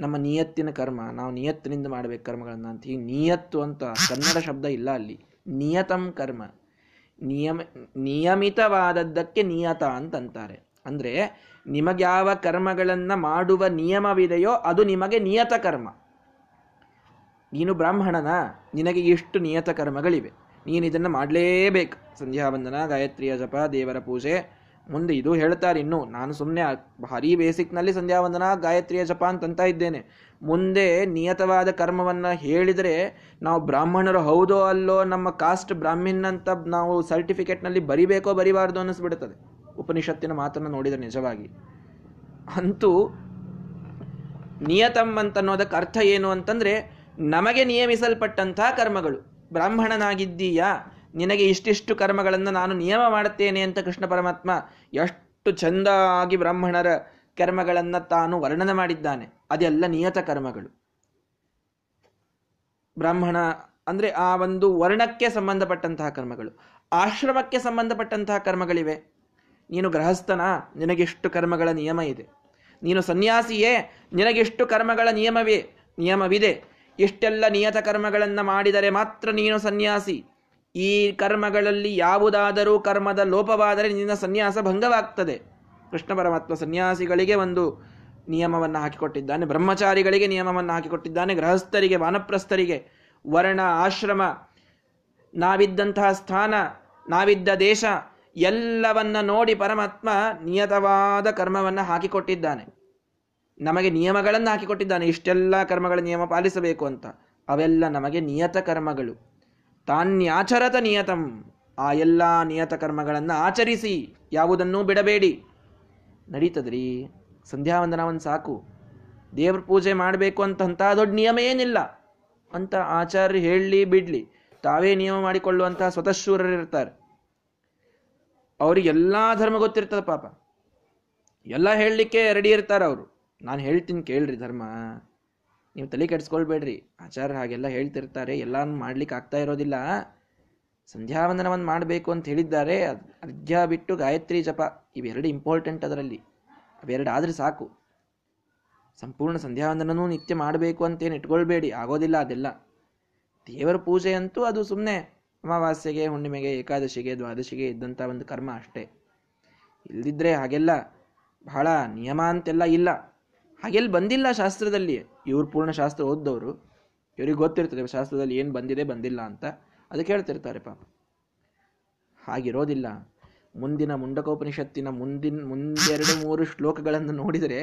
ನಮ್ಮ ನಿಯತ್ತಿನ ಕರ್ಮ, ನಾವು ನಿಯತ್ತಿನಿಂದ ಮಾಡ್ಬೇಕು ಕರ್ಮಗಳನ್ನು ಅಂತ. ಈ ನಿಯತ್ತು ಅಂತ ಕನ್ನಡ ಶಬ್ದ ಇಲ್ಲ ಅಲ್ಲಿ. ನಿಯತಂ ಕರ್ಮ. ನಿಯಮ, ನಿಯಮಿತವಾದದ್ದಕ್ಕೆ ನಿಯತ ಅಂತಂತಾರೆ. ಅಂದ್ರೆ ನಿಮಗ್ಯಾವ ಕರ್ಮಗಳನ್ನು ಮಾಡುವ ನಿಯಮವಿದೆಯೋ ಅದು ನಿಮಗೆ ನಿಯತ ಕರ್ಮ. ನೀನು ಬ್ರಾಹ್ಮಣನ, ನಿನಗೆ ಇಷ್ಟು ನಿಯತ ಕರ್ಮಗಳಿವೆ. ನೀನು ಇದನ್ನು ಮಾಡಲೇಬೇಕು. ಸಂಧ್ಯಾ ವಂದನ ಗಾಯತ್ರಿಯ ಜಪ ದೇವರ ಪೂಜೆ. ಮುಂದೆ ಇದು ಹೇಳ್ತಾರೆ ಇನ್ನು, ನಾನು ಸುಮ್ಮನೆ ಭಾರಿ ಬೇಸಿಕ್ನಲ್ಲಿ ಸಂಧ್ಯಾವಂದನ, ಗಾಯತ್ರಿಯ ಜಪ ಅಂತಂತ ಇದ್ದೇನೆ. ಮುಂದೆ ನಿಯತವಾದ ಕರ್ಮವನ್ನು ಹೇಳಿದರೆ ನಾವು ಬ್ರಾಹ್ಮಣರು ಹೌದೋ ಅಲ್ಲೋ ನಮ್ಮ ಕಾಸ್ಟ್ ಬ್ರಾಹ್ಮಿನ್ ಅಂತ ನಾವು ಸರ್ಟಿಫಿಕೇಟ್ನಲ್ಲಿ ಬರಿಬೇಕೋ ಬರಿಬಾರ್ದು ಅನ್ನಿಸ್ಬಿಡುತ್ತದೆ. ಉಪನಿಷತ್ತಿನ ಮಾತನ್ನು ನೋಡಿದರೆ ನಿಜವಾಗಿ. ಅಂತೂ ನಿಯತಂ ಅಂತನ್ನೋದಕ್ಕೆ ಅರ್ಥ ಏನು ಅಂತಂದರೆ, ನಮಗೆ ನಿಯಮಿಸಲ್ಪಟ್ಟಂತಹ ಕರ್ಮಗಳು. ಬ್ರಾಹ್ಮಣನಾಗಿದ್ದೀಯಾ? ನಿನಗೆ ಇಷ್ಟಿಷ್ಟು ಕರ್ಮಗಳನ್ನು ನಾನು ನಿಯಮ ಮಾಡುತ್ತೇನೆ ಅಂತ ಕೃಷ್ಣ ಪರಮಾತ್ಮ ಎಷ್ಟು ಚಂದಾಗಿ ಬ್ರಾಹ್ಮಣರ ಕರ್ಮಗಳನ್ನು ತಾನು ವರ್ಣನೆ ಮಾಡಿದ್ದಾನೆ. ಅದೆಲ್ಲ ನಿಯತ ಕರ್ಮಗಳು. ಬ್ರಾಹ್ಮಣ ಅಂದರೆ ಆ ಒಂದು ವರ್ಣಕ್ಕೆ ಸಂಬಂಧಪಟ್ಟಂತಹ ಕರ್ಮಗಳು. ಆಶ್ರಮಕ್ಕೆ ಸಂಬಂಧಪಟ್ಟಂತಹ ಕರ್ಮಗಳಿವೆ. ನೀನು ಗೃಹಸ್ಥನ? ನಿನಗೆಷ್ಟು ಕರ್ಮಗಳ ನಿಯಮ ಇದೆ. ನೀನು ಸನ್ಯಾಸಿಯೇ? ನಿನಗೆಷ್ಟು ಕರ್ಮಗಳ ನಿಯಮವೇ? ನಿಯಮವಿದೆ. ಇಷ್ಟೆಲ್ಲ ನಿಯತ ಕರ್ಮಗಳನ್ನು ಮಾಡಿದರೆ ಮಾತ್ರ ನೀನು ಸನ್ಯಾಸಿ. ಈ ಕರ್ಮಗಳಲ್ಲಿ ಯಾವುದಾದರೂ ಕರ್ಮದ ಲೋಪವಾದರೆ ನಿನ್ನ ಸನ್ಯಾಸ ಭಂಗವಾಗ್ತದೆ. ಕೃಷ್ಣ ಪರಮಾತ್ಮ ಸನ್ಯಾಸಿಗಳಿಗೆ ಒಂದು ನಿಯಮವನ್ನು ಹಾಕಿಕೊಟ್ಟಿದ್ದಾನೆ. ಬ್ರಹ್ಮಚಾರಿಗಳಿಗೆ ನಿಯಮವನ್ನು ಹಾಕಿಕೊಟ್ಟಿದ್ದಾನೆ. ಗೃಹಸ್ಥರಿಗೆ, ವಾನಪ್ರಸ್ಥರಿಗೆ ವರ್ಣ, ಆಶ್ರಮ, ನಾವಿದ್ದಂತಹ ಸ್ಥಾನ, ನಾವಿದ್ದ ದೇಶ, ಎಲ್ಲವನ್ನ ನೋಡಿ ಪರಮಾತ್ಮ ನಿಯತವಾದ ಕರ್ಮವನ್ನು ಹಾಕಿಕೊಟ್ಟಿದ್ದಾನೆ. ನಮಗೆ ನಿಯಮಗಳನ್ನು ಹಾಕಿಕೊಟ್ಟಿದ್ದಾನೆ. ಇಷ್ಟೆಲ್ಲ ಕರ್ಮಗಳ ನಿಯಮ ಪಾಲಿಸಬೇಕು ಅಂತ. ಅವೆಲ್ಲ ನಮಗೆ ನಿಯತ ಕರ್ಮಗಳು. ತಾನ್ಯಾಚರತ ನಿಯತಂ ಆ ಎಲ್ಲ ನಿಯತ ಕರ್ಮಗಳನ್ನು ಆಚರಿಸಿ, ಯಾವುದನ್ನೂ ಬಿಡಬೇಡಿ. ನಡೀತದ್ರಿ ಸಂಧ್ಯಾವಂದನ ಒಂದು ಸಾಕು. ದೇವ್ರ ಪೂಜೆ ಮಾಡಬೇಕು ಅಂತಂತ ದೊಡ್ಡ ನಿಯಮ ಏನಿಲ್ಲ. ಅಂತ ಆಚಾರ್ಯ ಹೇಳಲಿ, ಬಿಡಲಿ. ತಾವೇ ನಿಯಮ ಮಾಡಿಕೊಳ್ಳುವಂತಹ ಸ್ವತಃಶೂರರಿರ್ತಾರೆ ಅವ್ರಿಗೆ ಎಲ್ಲ ಧರ್ಮ ಗೊತ್ತಿರ್ತದೆ ಪಾಪ. ಎಲ್ಲ ಹೇಳಲಿಕ್ಕೆ ರೆಡಿ ಇರ್ತಾರೆ ಅವರು. ನಾನು ಹೇಳ್ತೀನಿ ಕೇಳ್ರಿ ಧರ್ಮ. ನೀವು ತಲೆ ಕೆಡಿಸ್ಕೊಳ್ಬೇಡ್ರಿ. ಆಚಾರ್ಯ ಹಾಗೆಲ್ಲ ಹೇಳ್ತಿರ್ತಾರೆ, ಎಲ್ಲಾನು ಮಾಡ್ಲಿಕ್ಕೆ ಆಗ್ತಾ ಇರೋದಿಲ್ಲ. ಸಂಧ್ಯಾವಂದನವನ್ನು ಮಾಡಬೇಕು ಅಂತ ಹೇಳಿದ್ದಾರೆ. ಅರ್ಘ್ಯ ಬಿಟ್ಟು ಗಾಯತ್ರಿ ಜಪ, ಇವೆರಡು ಇಂಪಾರ್ಟೆಂಟ್ ಅದರಲ್ಲಿ. ಅವೆರಡು ಆದರೆ ಸಾಕು. ಸಂಪೂರ್ಣ ಸಂಧ್ಯಾವಂದನೂ ನಿತ್ಯ ಮಾಡಬೇಕು ಅಂತೇನು ಇಟ್ಕೊಳ್ಬೇಡಿ, ಆಗೋದಿಲ್ಲ ಅದೆಲ್ಲ. ದೇವರ ಪೂಜೆ ಅಂತೂ ಅದು ಸುಮ್ಮನೆ ಅಮಾವಾಸ್ಯೆಗೆ, ಹುಣ್ಣಿಮೆಗೆ, ಏಕಾದಶಿಗೆ, ದ್ವಾದಶಿಗೆ ಇದ್ದಂಥ ಒಂದು ಕರ್ಮ ಅಷ್ಟೇ. ಇಲ್ದಿದ್ರೆ ಹಾಗೆಲ್ಲ ಬಹಳ ನಿಯಮ ಅಂತೆಲ್ಲ ಇಲ್ಲ. ಹಾಗೆಲ್ಲ ಬಂದಿಲ್ಲ ಶಾಸ್ತ್ರದಲ್ಲಿ, ಇವ್ರು ಪೂರ್ಣ ಶಾಸ್ತ್ರ ಓದ್ದವರು, ಇವ್ರಿಗೆ ಗೊತ್ತಿರ್ತದೆ ಶಾಸ್ತ್ರದಲ್ಲಿ ಏನು ಬಂದಿದೆ, ಬಂದಿಲ್ಲ ಅಂತ, ಅದಕ್ಕೆ ಹೇಳ್ತಿರ್ತಾರೆ ಪಾಪ. ಹಾಗಿರೋದಿಲ್ಲ. ಮುಂದಿನ ಮುಂಡಕೋಪನಿಷತ್ತಿನ ಮುಂದಿನ, ಮುಂದೆರಡು ಮೂರು ಶ್ಲೋಕಗಳನ್ನು ನೋಡಿದರೆ,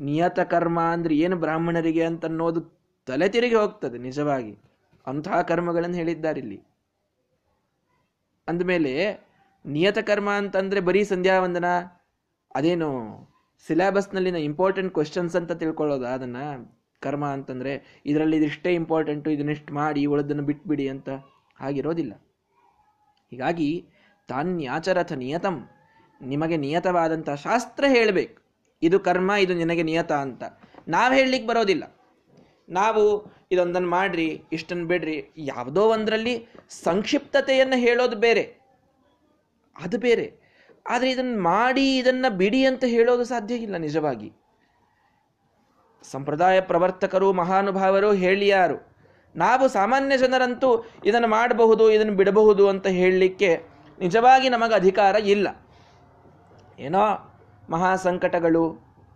ನಿಯತ ಕರ್ಮ ಅಂದ್ರೆ ಏನು ಬ್ರಾಹ್ಮಣರಿಗೆ ಅಂತ ಅನ್ನೋದು ತಲೆ ತಿರುಗಿ ಹೋಗ್ತದೆ ನಿಜವಾಗಿ. ಅಂತಹ ಕರ್ಮಗಳನ್ನು ಹೇಳಿದ್ದಾರೆ ಇಲ್ಲಿ. ಅಂದಮೇಲೆ ನಿಯತ ಕರ್ಮ ಅಂತಂದ್ರೆ ಬರೀ ಸಂಧ್ಯಾವಂದನ, ಅದೇನು ಸಿಲೆಬಸ್ನಲ್ಲಿನ ಇಂಪಾರ್ಟೆಂಟ್ ಕ್ವೆಶನ್ಸ್ ಅಂತ ತಿಳ್ಕೊಳ್ಳೋದು, ಅದನ್ನು ಕರ್ಮ ಅಂತಂದರೆ ಇದರಲ್ಲಿ ಇದಿಷ್ಟೇ ಇಂಪಾರ್ಟೆಂಟು ಇದನ್ನಿಷ್ಟು ಮಾಡಿ ಉಳಿದನ್ನು ಬಿಟ್ಬಿಡಿ ಅಂತ ಹಾಗಿರೋದಿಲ್ಲ. ಹೀಗಾಗಿ ತಾನ್ಯಾಚರಥ ನಿಯತಂ, ನಿಮಗೆ ನಿಯತವಾದಂಥ ಶಾಸ್ತ್ರ ಹೇಳಬೇಕು. ಇದು ಕರ್ಮ, ಇದು ನಿನಗೆ ನಿಯತ ಅಂತ. ನಾವು ಹೇಳಲಿಕ್ಕೆ ಬರೋದಿಲ್ಲ. ನಾವು ಇದೊಂದನ್ನು ಮಾಡ್ರಿ ಇಷ್ಟನ್ನು ಬಿಡ್ರಿ, ಯಾವುದೋ ಒಂದರಲ್ಲಿ ಸಂಕ್ಷಿಪ್ತತೆಯನ್ನು ಹೇಳೋದು ಬೇರೆ. ಅದು ಬೇರೆ. ಆದರೆ ಇದನ್ನು ಮಾಡಿ ಇದನ್ನು ಬಿಡಿ ಅಂತ ಹೇಳೋದು ಸಾಧ್ಯ ಇಲ್ಲ ನಿಜವಾಗಿ. ಸಂಪ್ರದಾಯ ಪ್ರವರ್ತಕರು, ಮಹಾನುಭಾವರು ಹೇಳಿಯಾರು ನಾವು ಸಾಮಾನ್ಯ ಜನರಂತೂ ಇದನ್ನು ಮಾಡಬಹುದು, ಇದನ್ನು ಬಿಡಬಹುದು ಅಂತ ಹೇಳಲಿಕ್ಕೆ ನಿಜವಾಗಿ ನಮಗೆ ಅಧಿಕಾರ ಇಲ್ಲ. ಏನೋ ಮಹಾ ಸಂಕಟಗಳು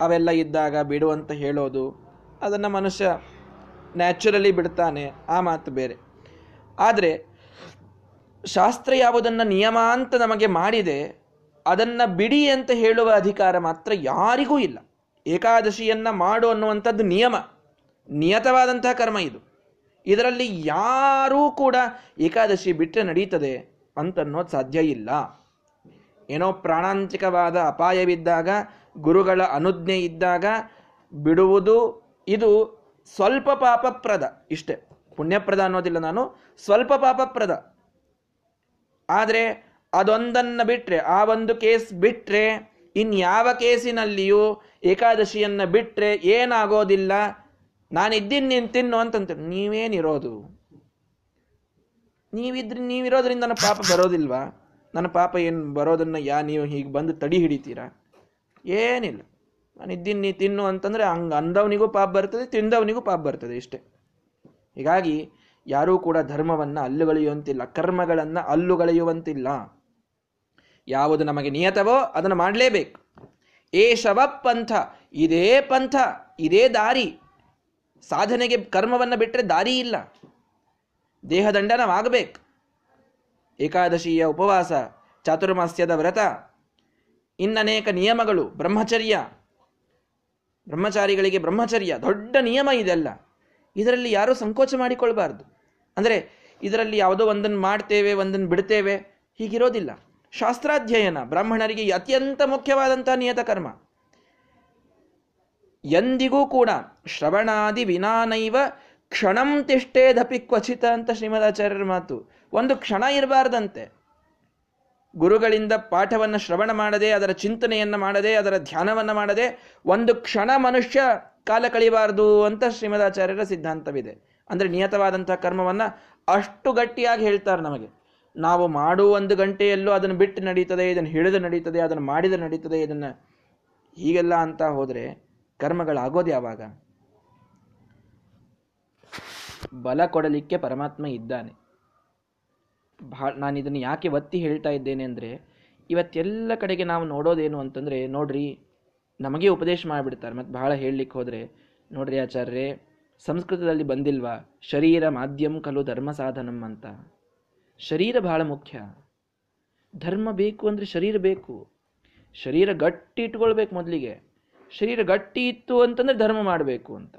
ಅವೆಲ್ಲ ಇದ್ದಾಗ ಬಿಡು ಅಂತ ಹೇಳೋದು, ಅದನ್ನು ಮನುಷ್ಯ ನ್ಯಾಚುರಲಿ ಬಿಡ್ತಾನೆ, ಆ ಮಾತು ಬೇರೆ. ಆದರೆ ಶಾಸ್ತ್ರ ಯಾವುದನ್ನು ನಿಯಮ ಅಂತ ನಮಗೆ ಮಾಡಿದೆ ಅದನ್ನು ಬಿಡಿ ಅಂತ ಹೇಳುವ ಅಧಿಕಾರ ಮಾತ್ರ ಯಾರಿಗೂ ಇಲ್ಲ. ಏಕಾದಶಿಯನ್ನ ಮಾಡು ಅನ್ನುವಂಥದ್ದು ನಿಯಮ. ನಿಯತವಾದಂತಹ ಕರ್ಮ ಇದು. ಇದರಲ್ಲಿ ಯಾರೂ ಕೂಡ ಏಕಾದಶಿ ಬಿಟ್ಟರೆ ನಡೀತದೆ ಅಂತನ್ನೋದು ಸಾಧ್ಯ ಇಲ್ಲ. ಏನೋ ಪ್ರಾಣಾಂತಿಕವಾದ ಅಪಾಯವಿದ್ದಾಗ, ಗುರುಗಳ ಅನುಜ್ಞೆ ಇದ್ದಾಗ ಬಿಡುವುದು ಇದು ಸ್ವಲ್ಪ ಪಾಪಪ್ರದ ಇಷ್ಟೆ. ಪುಣ್ಯಪ್ರದ ಅನ್ನೋದಿಲ್ಲ ನಾನು, ಸ್ವಲ್ಪ ಪಾಪಪ್ರದ. ಆದರೆ ಅದೊಂದನ್ನು ಬಿಟ್ಟರೆ ಆ ಒಂದು ಕೇಸ್ ಬಿಟ್ಟರೆ ಇನ್ಯಾವ ಕೇಸಿನಲ್ಲಿಯೂ ಏಕಾದಶಿಯನ್ನು ಬಿಟ್ಟರೆ ಏನಾಗೋದಿಲ್ಲ. ನಾನಿದ್ದೀನಿ, ನೀನು ತಿನ್ನು ಅಂತಂತ ನೀವೇನಿರೋದು ನೀವಿದ್ರೆ, ನೀವಿರೋದ್ರಿಂದ ನನ್ನ ಪಾಪ ಬರೋದಿಲ್ವಾ? ನನ್ನ ಪಾಪ ಏನು ಬರೋದನ್ನು ಯಾ, ನೀವು ಹೀಗೆ ಬಂದು ತಡಿ ಹಿಡಿತೀರಾ? ಏನಿಲ್ಲ. ನಾನು ಇದ್ದೀನಿ ನೀ ತಿನ್ನು ಅಂತಂದರೆ ಹಂಗೆ ಅಂದವನಿಗೂ ಪಾಪ ಬರ್ತದೆ, ತಿಂದವನಿಗೂ ಪಾಪ ಬರ್ತದೆ ಇಷ್ಟೇ. ಹೀಗಾಗಿ ಯಾರೂ ಕೂಡ ಧರ್ಮವನ್ನು ಅಲ್ಲುಗಳೆಯುವಂತಿಲ್ಲ, ಕರ್ಮಗಳನ್ನು ಅಲ್ಲುಗಳೆಯುವಂತಿಲ್ಲ. ಯಾವುದು ನಮಗೆ ನಿಯತವೋ ಅದನ್ನು ಮಾಡಲೇಬೇಕು. ಏ ಶವ ಪಂಥ ಇದೇ ಪಂಥ, ಇದೇ ದಾರಿ. ಸಾಧನೆಗೆ ಕರ್ಮವನ್ನು ಬಿಟ್ಟರೆ ದಾರಿ ಇಲ್ಲ. ದೇಹದಂಡನವಾಗಬೇಕು. ಏಕಾದಶಿಯ ಉಪವಾಸ, ಚಾತುರ್ಮಾಸ್ಯದ ವ್ರತ, ಇನ್ನನೇಕ ನಿಯಮಗಳು, ಬ್ರಹ್ಮಚರ್ಯ. ಬ್ರಹ್ಮಚಾರಿಗಳಿಗೆ ಬ್ರಹ್ಮಚರ್ಯ, ದೊಡ್ಡ ನಿಯಮ ಇದೆಲ್ಲ. ಇದರಲ್ಲಿ ಯಾರೂ ಸಂಕೋಚ ಮಾಡಿಕೊಳ್ಬಾರ್ದು. ಅಂದರೆ ಇದರಲ್ಲಿ ಯಾವುದೋ ಒಂದನ್ನು ಮಾಡ್ತೇವೆ, ಒಂದನ್ನು ಬಿಡ್ತೇವೆ, ಹೀಗಿರೋದಿಲ್ಲ. ಶಾಸ್ತ್ರಾಧ್ಯಯನ, ಬ್ರಾಹ್ಮಣರಿಗೆ ಅತ್ಯಂತ ಮುಖ್ಯವಾದಂಥ ನಿಯತ ಕರ್ಮ. ಎಂದಿಗೂ ಕೂಡ ಶ್ರವಣಾದಿ ವಿನಾನೈವ ಕ್ಷಣಂ ತಿಷ್ಟೇದಪಿ ಕ್ವಚಿತ ಅಂತ ಶ್ರೀಮದಾಚಾರ್ಯರ ಮಾತು. ಒಂದು ಕ್ಷಣ ಇರಬಾರ್ದಂತೆ. ಗುರುಗಳಿಂದ ಪಾಠವನ್ನು ಶ್ರವಣ ಮಾಡದೆ, ಅದರ ಚಿಂತನೆಯನ್ನು ಮಾಡದೆ, ಅದರ ಧ್ಯಾನವನ್ನು ಮಾಡದೆ, ಒಂದು ಕ್ಷಣ ಮನುಷ್ಯ ಕಾಲ ಕಳಿಬಾರದು ಅಂತ ಶ್ರೀಮದಾಚಾರ್ಯರ ಸಿದ್ಧಾಂತವಿದೆ. ಅಂದರೆ ನಿಯತವಾದಂತಹ ಕರ್ಮವನ್ನು ಅಷ್ಟು ಗಟ್ಟಿಯಾಗಿ ಹೇಳ್ತಾರೆ ನಮಗೆ. ನಾವು ಮಾಡುವ ಒಂದು ಗಂಟೆಯಲ್ಲೂ ಅದನ್ನು ಬಿಟ್ಟು ನಡೀತದೆ, ಇದನ್ನು ಹಿಡಿದು ನಡೀತದೆ, ಅದನ್ನು ಮಾಡಿದ ನಡೀತದೆ, ಇದನ್ನು ಹೀಗೆಲ್ಲ ಅಂತ ಹೋದರೆ ಕರ್ಮಗಳಾಗೋದು ಯಾವಾಗ? ಬಲ ಕೊಡಲಿಕ್ಕೆ ಪರಮಾತ್ಮ ಇದ್ದಾನೆ. ಭಾಳ ನಾನು ಇದನ್ನು ಯಾಕೆ ಒತ್ತಿ ಹೇಳ್ತಾ ಇದ್ದೇನೆ ಅಂದರೆ, ಇವತ್ತೆಲ್ಲ ಕಡೆಗೆ ನಾವು ನೋಡೋದೇನು ಅಂತಂದರೆ, ನೋಡ್ರಿ, ನಮಗೆ ಉಪದೇಶ ಮಾಡಿಬಿಡ್ತಾರೆ. ಮತ್ತು ಬಹಳ ಹೇಳಲಿಕ್ಕೆ ಹೋದರೆ, ನೋಡ್ರಿ ಆಚಾರ್ಯರೇ, ಸಂಸ್ಕೃತದಲ್ಲಿ ಬಂದಿಲ್ವಾ? ಶರೀರ ಮಾಧ್ಯಮ ಕಲು ಧರ್ಮ ಸಾಧನಂ ಅಂತ. ಶರೀರ ಬಹಳ ಮುಖ್ಯ. ಧರ್ಮ ಬೇಕು ಅಂದರೆ ಶರೀರ ಬೇಕು. ಶರೀರ ಗಟ್ಟಿ ಇಟ್ಕೊಳ್ಬೇಕು ಮೊದಲಿಗೆ. ಶರೀರ ಗಟ್ಟಿ ಇತ್ತು ಅಂತಂದರೆ ಧರ್ಮ ಮಾಡಬೇಕು ಅಂತ.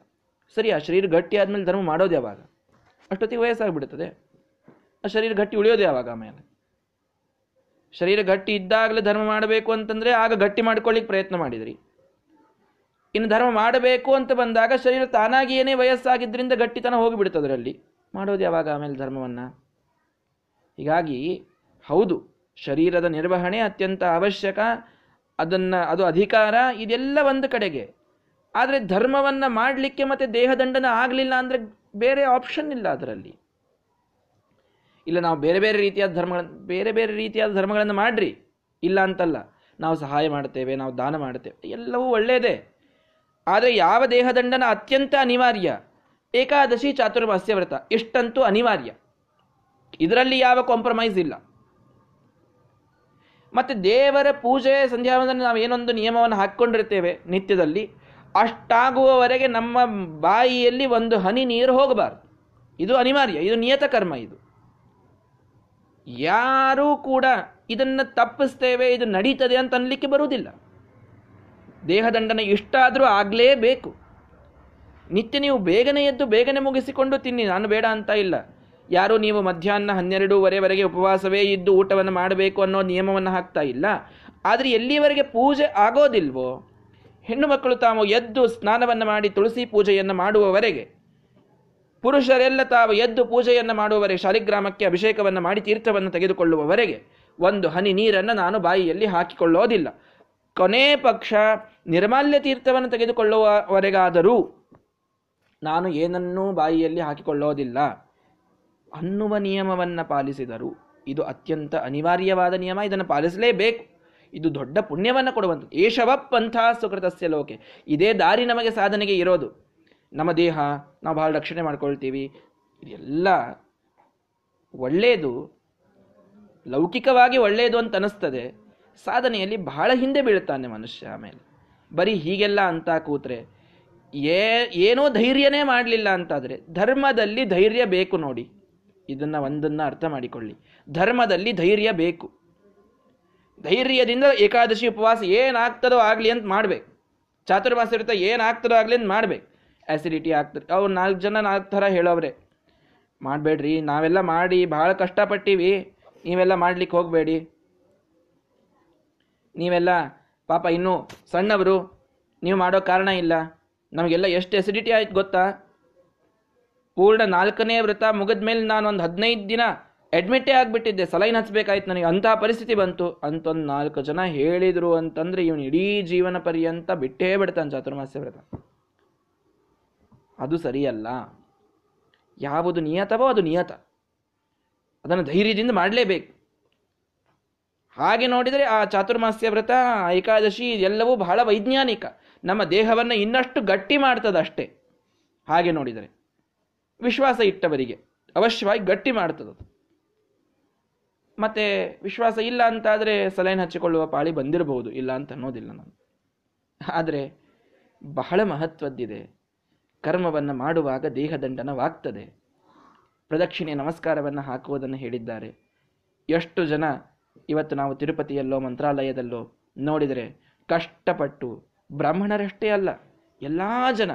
ಸರಿ, ಆ ಶರೀರ ಗಟ್ಟಿ ಆದಮೇಲೆ ಧರ್ಮ ಮಾಡೋದು ಯಾವಾಗ? ಅಷ್ಟೊತ್ತಿಗೆ ವಯಸ್ಸಾಗ್ಬಿಡುತ್ತದೆ ಆ ಶರೀರ ಗಟ್ಟಿ ಉಳಿಯೋದು ಯಾವಾಗ ಆಮೇಲೆ? ಶರೀರ ಗಟ್ಟಿ ಇದ್ದಾಗಲೇ ಧರ್ಮ ಮಾಡಬೇಕು ಅಂತಂದರೆ ಆಗ ಗಟ್ಟಿ ಮಾಡ್ಕೊಳ್ಳಿಕ್ಕೆ ಪ್ರಯತ್ನ ಮಾಡಿದ್ರಿ. ಇನ್ನು ಧರ್ಮ ಮಾಡಬೇಕು ಅಂತ ಬಂದಾಗ ಶರೀರ ತಾನಾಗಿ ಏನೇ ವಯಸ್ಸಾಗಿದ್ದರಿಂದ ಗಟ್ಟಿತನ ಹೋಗಿಬಿಡ್ತದ್ರಲ್ಲಿ ಮಾಡೋದು ಯಾವಾಗ ಆಮೇಲೆ ಧರ್ಮವನ್ನ? ಹೀಗಾಗಿ ಹೌದು, ಶರೀರದ ನಿರ್ವಹಣೆ ಅತ್ಯಂತ ಅವಶ್ಯಕ, ಅದನ್ನು, ಅದು ಅಧಿಕಾರ, ಇದೆಲ್ಲ ಒಂದು ಕಡೆಗೆ. ಆದರೆ ಧರ್ಮವನ್ನು ಮಾಡಲಿಕ್ಕೆ ಮತ್ತೆ ದೇಹದಂಡನ ಆಗಲಿಲ್ಲ ಅಂದರೆ ಬೇರೆ ಆಪ್ಷನ್ ಇಲ್ಲ ಅದರಲ್ಲಿ. ಇಲ್ಲ, ನಾವು ಬೇರೆ ಬೇರೆ ರೀತಿಯಾದ ಧರ್ಮಗಳನ್ನು ಬೇರೆ ಬೇರೆ ರೀತಿಯಾದ ಧರ್ಮಗಳನ್ನು ಮಾಡ್ರಿ, ಇಲ್ಲ ಅಂತಲ್ಲ. ನಾವು ಸಹಾಯ ಮಾಡ್ತೇವೆ, ನಾವು ದಾನ ಮಾಡ್ತೇವೆ, ಎಲ್ಲವೂ ಒಳ್ಳೆಯದೇ ಆದರೆ ಯಾವ ದೇಹದಂಡನ ಅತ್ಯಂತ ಅನಿವಾರ್ಯ? ಏಕಾದಶಿ ಚಾತುರ್ಮಾಸ್ಯ ವ್ರತ, ಇಷ್ಟಂತೂ ಅನಿವಾರ್ಯ. ಇದರಲ್ಲಿ ಯಾವ ಕಾಂಪ್ರಮೈಸ್ ಇಲ್ಲ. ಮತ್ತೆ ದೇವರ ಪೂಜೆ ಸಂಧ್ಯಾವಂದನೆ ನಾವು ಏನೊಂದು ನಿಯಮವನ್ನು ಹಾಕ್ಕೊಂಡಿರ್ತೇವೆ ನಿತ್ಯದಲ್ಲಿ, ಅಷ್ಟಾಗುವವರೆಗೆ ನಮ್ಮ ಬಾಯಿಯಲ್ಲಿ ಒಂದು ಹನಿ ನೀರು ಹೋಗಬಾರದು. ಇದು ಅನಿವಾರ್ಯ, ಇದು ನಿಯತ ಕರ್ಮ ಇದು. ಯಾರೂ ಕೂಡ ಇದನ್ನು ತಪ್ಪಿಸ್ತೇವೆ, ಇದು ನಡೀತದೆ ಅಂತ ಅನ್ಲಿಕ್ಕೆ ಬರುವುದಿಲ್ಲ. ದೇಹದಂಡನೆ ಇಷ್ಟ ಆದರೂ ಆಗಲೇಬೇಕು. ನಿತ್ಯ ನೀವು ಬೇಗನೆ ಎದ್ದು ಬೇಗನೆ ಮುಗಿಸಿಕೊಂಡು ತಿನ್ನಿ, ನಾನು ಬೇಡ ಅಂತ ಇಲ್ಲ. ಯಾರು ನೀವು ಮಧ್ಯಾಹ್ನ ಹನ್ನೆರಡೂವರೆವರೆಗೆ ಉಪವಾಸವೇ ಇದ್ದು ಊಟವನ್ನು ಮಾಡಬೇಕು ಅನ್ನೋ ನಿಯಮವನ್ನು ಹಾಕ್ತಾ ಇಲ್ಲ. ಆದರೆ ಎಲ್ಲಿವರೆಗೆ ಪೂಜೆ ಆಗೋದಿಲ್ವೋ? ಹೆಣ್ಣು ಮಕ್ಕಳು ತಾವು ಎದ್ದು ಸ್ನಾನವನ್ನು ಮಾಡಿ ತುಳಸಿ ಪೂಜೆಯನ್ನು ಮಾಡುವವರೆಗೆ. ಪುರುಷರೆಲ್ಲ ತಾವು ಎದ್ದು ಪೂಜೆಯನ್ನು ಮಾಡುವವರೆಗೆ ಶಾಲಿಗ್ರಾಮಕ್ಕೆ ಅಭಿಷೇಕವನ್ನು ಮಾಡಿ ತೀರ್ಥವನ್ನು ತೆಗೆದುಕೊಳ್ಳುವವರೆಗೆ. ಒಂದು ಹನಿ ನೀರನ್ನು ನಾನು ಬಾಯಿಯಲ್ಲಿ ಹಾಕಿಕೊಳ್ಳೋದಿಲ್ಲ. ಕೊನೆ ಪಕ್ಷ ನಿರ್ಮಾಲ್ಯ ತೀರ್ಥವನ್ನು ತೆಗೆದುಕೊಳ್ಳುವವರೆಗಾದರೂ ನಾನು ಏನನ್ನೂ ಬಾಯಿಯಲ್ಲಿ ಹಾಕಿಕೊಳ್ಳೋದಿಲ್ಲ. ಅನ್ನುವ ನಿಯಮವನ್ನು ಪಾಲಿಸಿದರು ಇದು ಅತ್ಯಂತ ಅನಿವಾರ್ಯವಾದ ನಿಯಮ, ಇದನ್ನು ಪಾಲಿಸಲೇಬೇಕು. ಇದು ದೊಡ್ಡ ಪುಣ್ಯವನ್ನು ಕೊಡುವಂಥದ್ದು. ಏಷವ ಪಂಥ ಸುಕೃತಸ್ಯ ಲೋಕೆ. ಇದೇ ದಾರಿ ನಮಗೆ ಸಾಧನೆಗೆ ಇರೋದು. ನಮ್ಮ ದೇಹ, ನಾವು ಬಹಳ ರಕ್ಷಣೆ ಮಾಡ್ಕೊಳ್ತೀವಿ. ಇದೆಲ್ಲ ಒಳ್ಳೆಯದು ಲೌಕಿಕವಾಗಿ ಒಳ್ಳೆಯದು ಅಂತ ಅನಿಸ್ತದೆ. ಸಾಧನೆಯಲ್ಲಿ ಬಹಳ ಹಿಂದೆ ಬೀಳುತ್ತಾನೆ ಮನುಷ್ಯ ಆಮೇಲೆ ಬರೀ ಹೀಗೆಲ್ಲ ಅಂತ ಕೂತ್ರೆ ಏನೋ ಧೈರ್ಯನೇ ಮಾಡಲಿಲ್ಲ ಅಂತಾದರೆ, ಧರ್ಮದಲ್ಲಿ ಧೈರ್ಯ ಬೇಕು ನೋಡಿ. ಇದನ್ನ ಒಂದನ್ನು ಅರ್ಥ ಮಾಡಿಕೊಳ್ಳಿ. ಧರ್ಮದಲ್ಲಿ ಧೈರ್ಯ ಬೇಕು. ಧೈರ್ಯದಿಂದ ಏಕಾದಶಿ ಉಪವಾಸ ಏನಾಗ್ತದೋ ಆಗಲಿ ಅಂತ ಮಾಡಬೇಕು. ಚಾತುರ್ಮಾಸ ಇರುತ್ತೆ, ಏನಾಗ್ತದೋ ಆಗಲಿ ಅಂತ ಮಾಡಬೇಕು. ಆಸಿಡಿಟಿ ಆಗ್ತದೆ. ಅವ್ರು ನಾಲ್ಕು ಜನ ನಾಲ್ಕು ಥರ ಹೇಳೋವ್ರೆ. ಮಾಡಬೇಡ್ರಿ, ನಾವೆಲ್ಲ ಮಾಡಿ ಭಾಳ ಕಷ್ಟಪಟ್ಟಿವಿ. ನೀವೆಲ್ಲ ಮಾಡ್ಲಿಕ್ಕೆ ಹೋಗಬೇಡಿ. ನೀವೆಲ್ಲ ಪಾಪ ಇನ್ನೂ ಸಣ್ಣವರು, ನೀವು ಮಾಡೋ ಕಾರಣ ಇಲ್ಲ. ನಮಗೆಲ್ಲ ಎಷ್ಟು ಎಸಿಡಿಟಿ ಆಯ್ತು ಗೊತ್ತಾ? ಪೂರ್ಣ ನಾಲ್ಕನೇ ವ್ರತ ಮುಗಿದ ಮೇಲೆ ನಾನು ಒಂದು ಹದಿನೈದು ದಿನ ಅಡ್ಮಿಟೇ ಆಗಿಬಿಟ್ಟಿದ್ದೆ. ಸಲೈನ್ ಹಚ್ಚಬೇಕಾಯ್ತು ನನಗೆ. ಅಂತಹ ಪರಿಸ್ಥಿತಿ ಬಂತು. ಅಂತೊಂದು ನಾಲ್ಕು ಜನ ಹೇಳಿದರು ಅಂತಂದರೆ ಇವನು ಇಡೀ ಜೀವನ ಪರ್ಯಂತ ಬಿಟ್ಟೇ ಬಿಡ್ತಾನೆ ಚಾತುರ್ಮಾಸ್ಯ ವ್ರತ. ಅದು ಸರಿಯಲ್ಲ. ಯಾವುದು ನಿಯತವೋ ಅದು ನಿಯತ. ಅದನ್ನು ಧೈರ್ಯದಿಂದ ಮಾಡಲೇಬೇಕು. ಹಾಗೆ ನೋಡಿದರೆ ಆ ಚಾತುರ್ಮಾಸ್ಯ ವ್ರತ, ಏಕಾದಶಿ ಎಲ್ಲವೂ ಬಹಳ ವೈಜ್ಞಾನಿಕ. ನಮ್ಮ ದೇಹವನ್ನು ಇನ್ನಷ್ಟು ಗಟ್ಟಿ ಮಾಡ್ತದೆ ಅಷ್ಟೇ ಹಾಗೆ ನೋಡಿದರೆ. ವಿಶ್ವಾಸ ಇಟ್ಟವರಿಗೆ. ಅವಶ್ಯವಾಗಿ ಗಟ್ಟಿ ಮಾಡ್ತದದು ಮತ್ತೆ ವಿಶ್ವಾಸ ಇಲ್ಲ ಅಂತಾದರೆ ಸಲೈನ್ ಹಚ್ಚಿಕೊಳ್ಳುವ ಪಾಳಿ ಬಂದಿರಬಹುದು, ಇಲ್ಲ ಅಂತ ಅನ್ನೋದಿಲ್ಲ ನಾನು. ಆದರೆ ಬಹಳ ಮಹತ್ವದ್ದಿದೆ. ಕರ್ಮವನ್ನು ಮಾಡುವಾಗ ದೇಹದಂಡನವಾಗ್ತದೆ. ಪ್ರದಕ್ಷಿಣೆ ನಮಸ್ಕಾರವನ್ನು ಹಾಕುವುದನ್ನು ಹೇಳಿದ್ದಾರೆ. ಎಷ್ಟು ಜನ ಇವತ್ತು ನಾವು ತಿರುಪತಿಯಲ್ಲೋ, ಮಂತ್ರಾಲಯದಲ್ಲೋ ನೋಡಿದರೆ ಕಷ್ಟಪಟ್ಟು ಬ್ರಾಹ್ಮಣರಷ್ಟೇ ಅಲ್ಲ, ಎಲ್ಲ ಜನ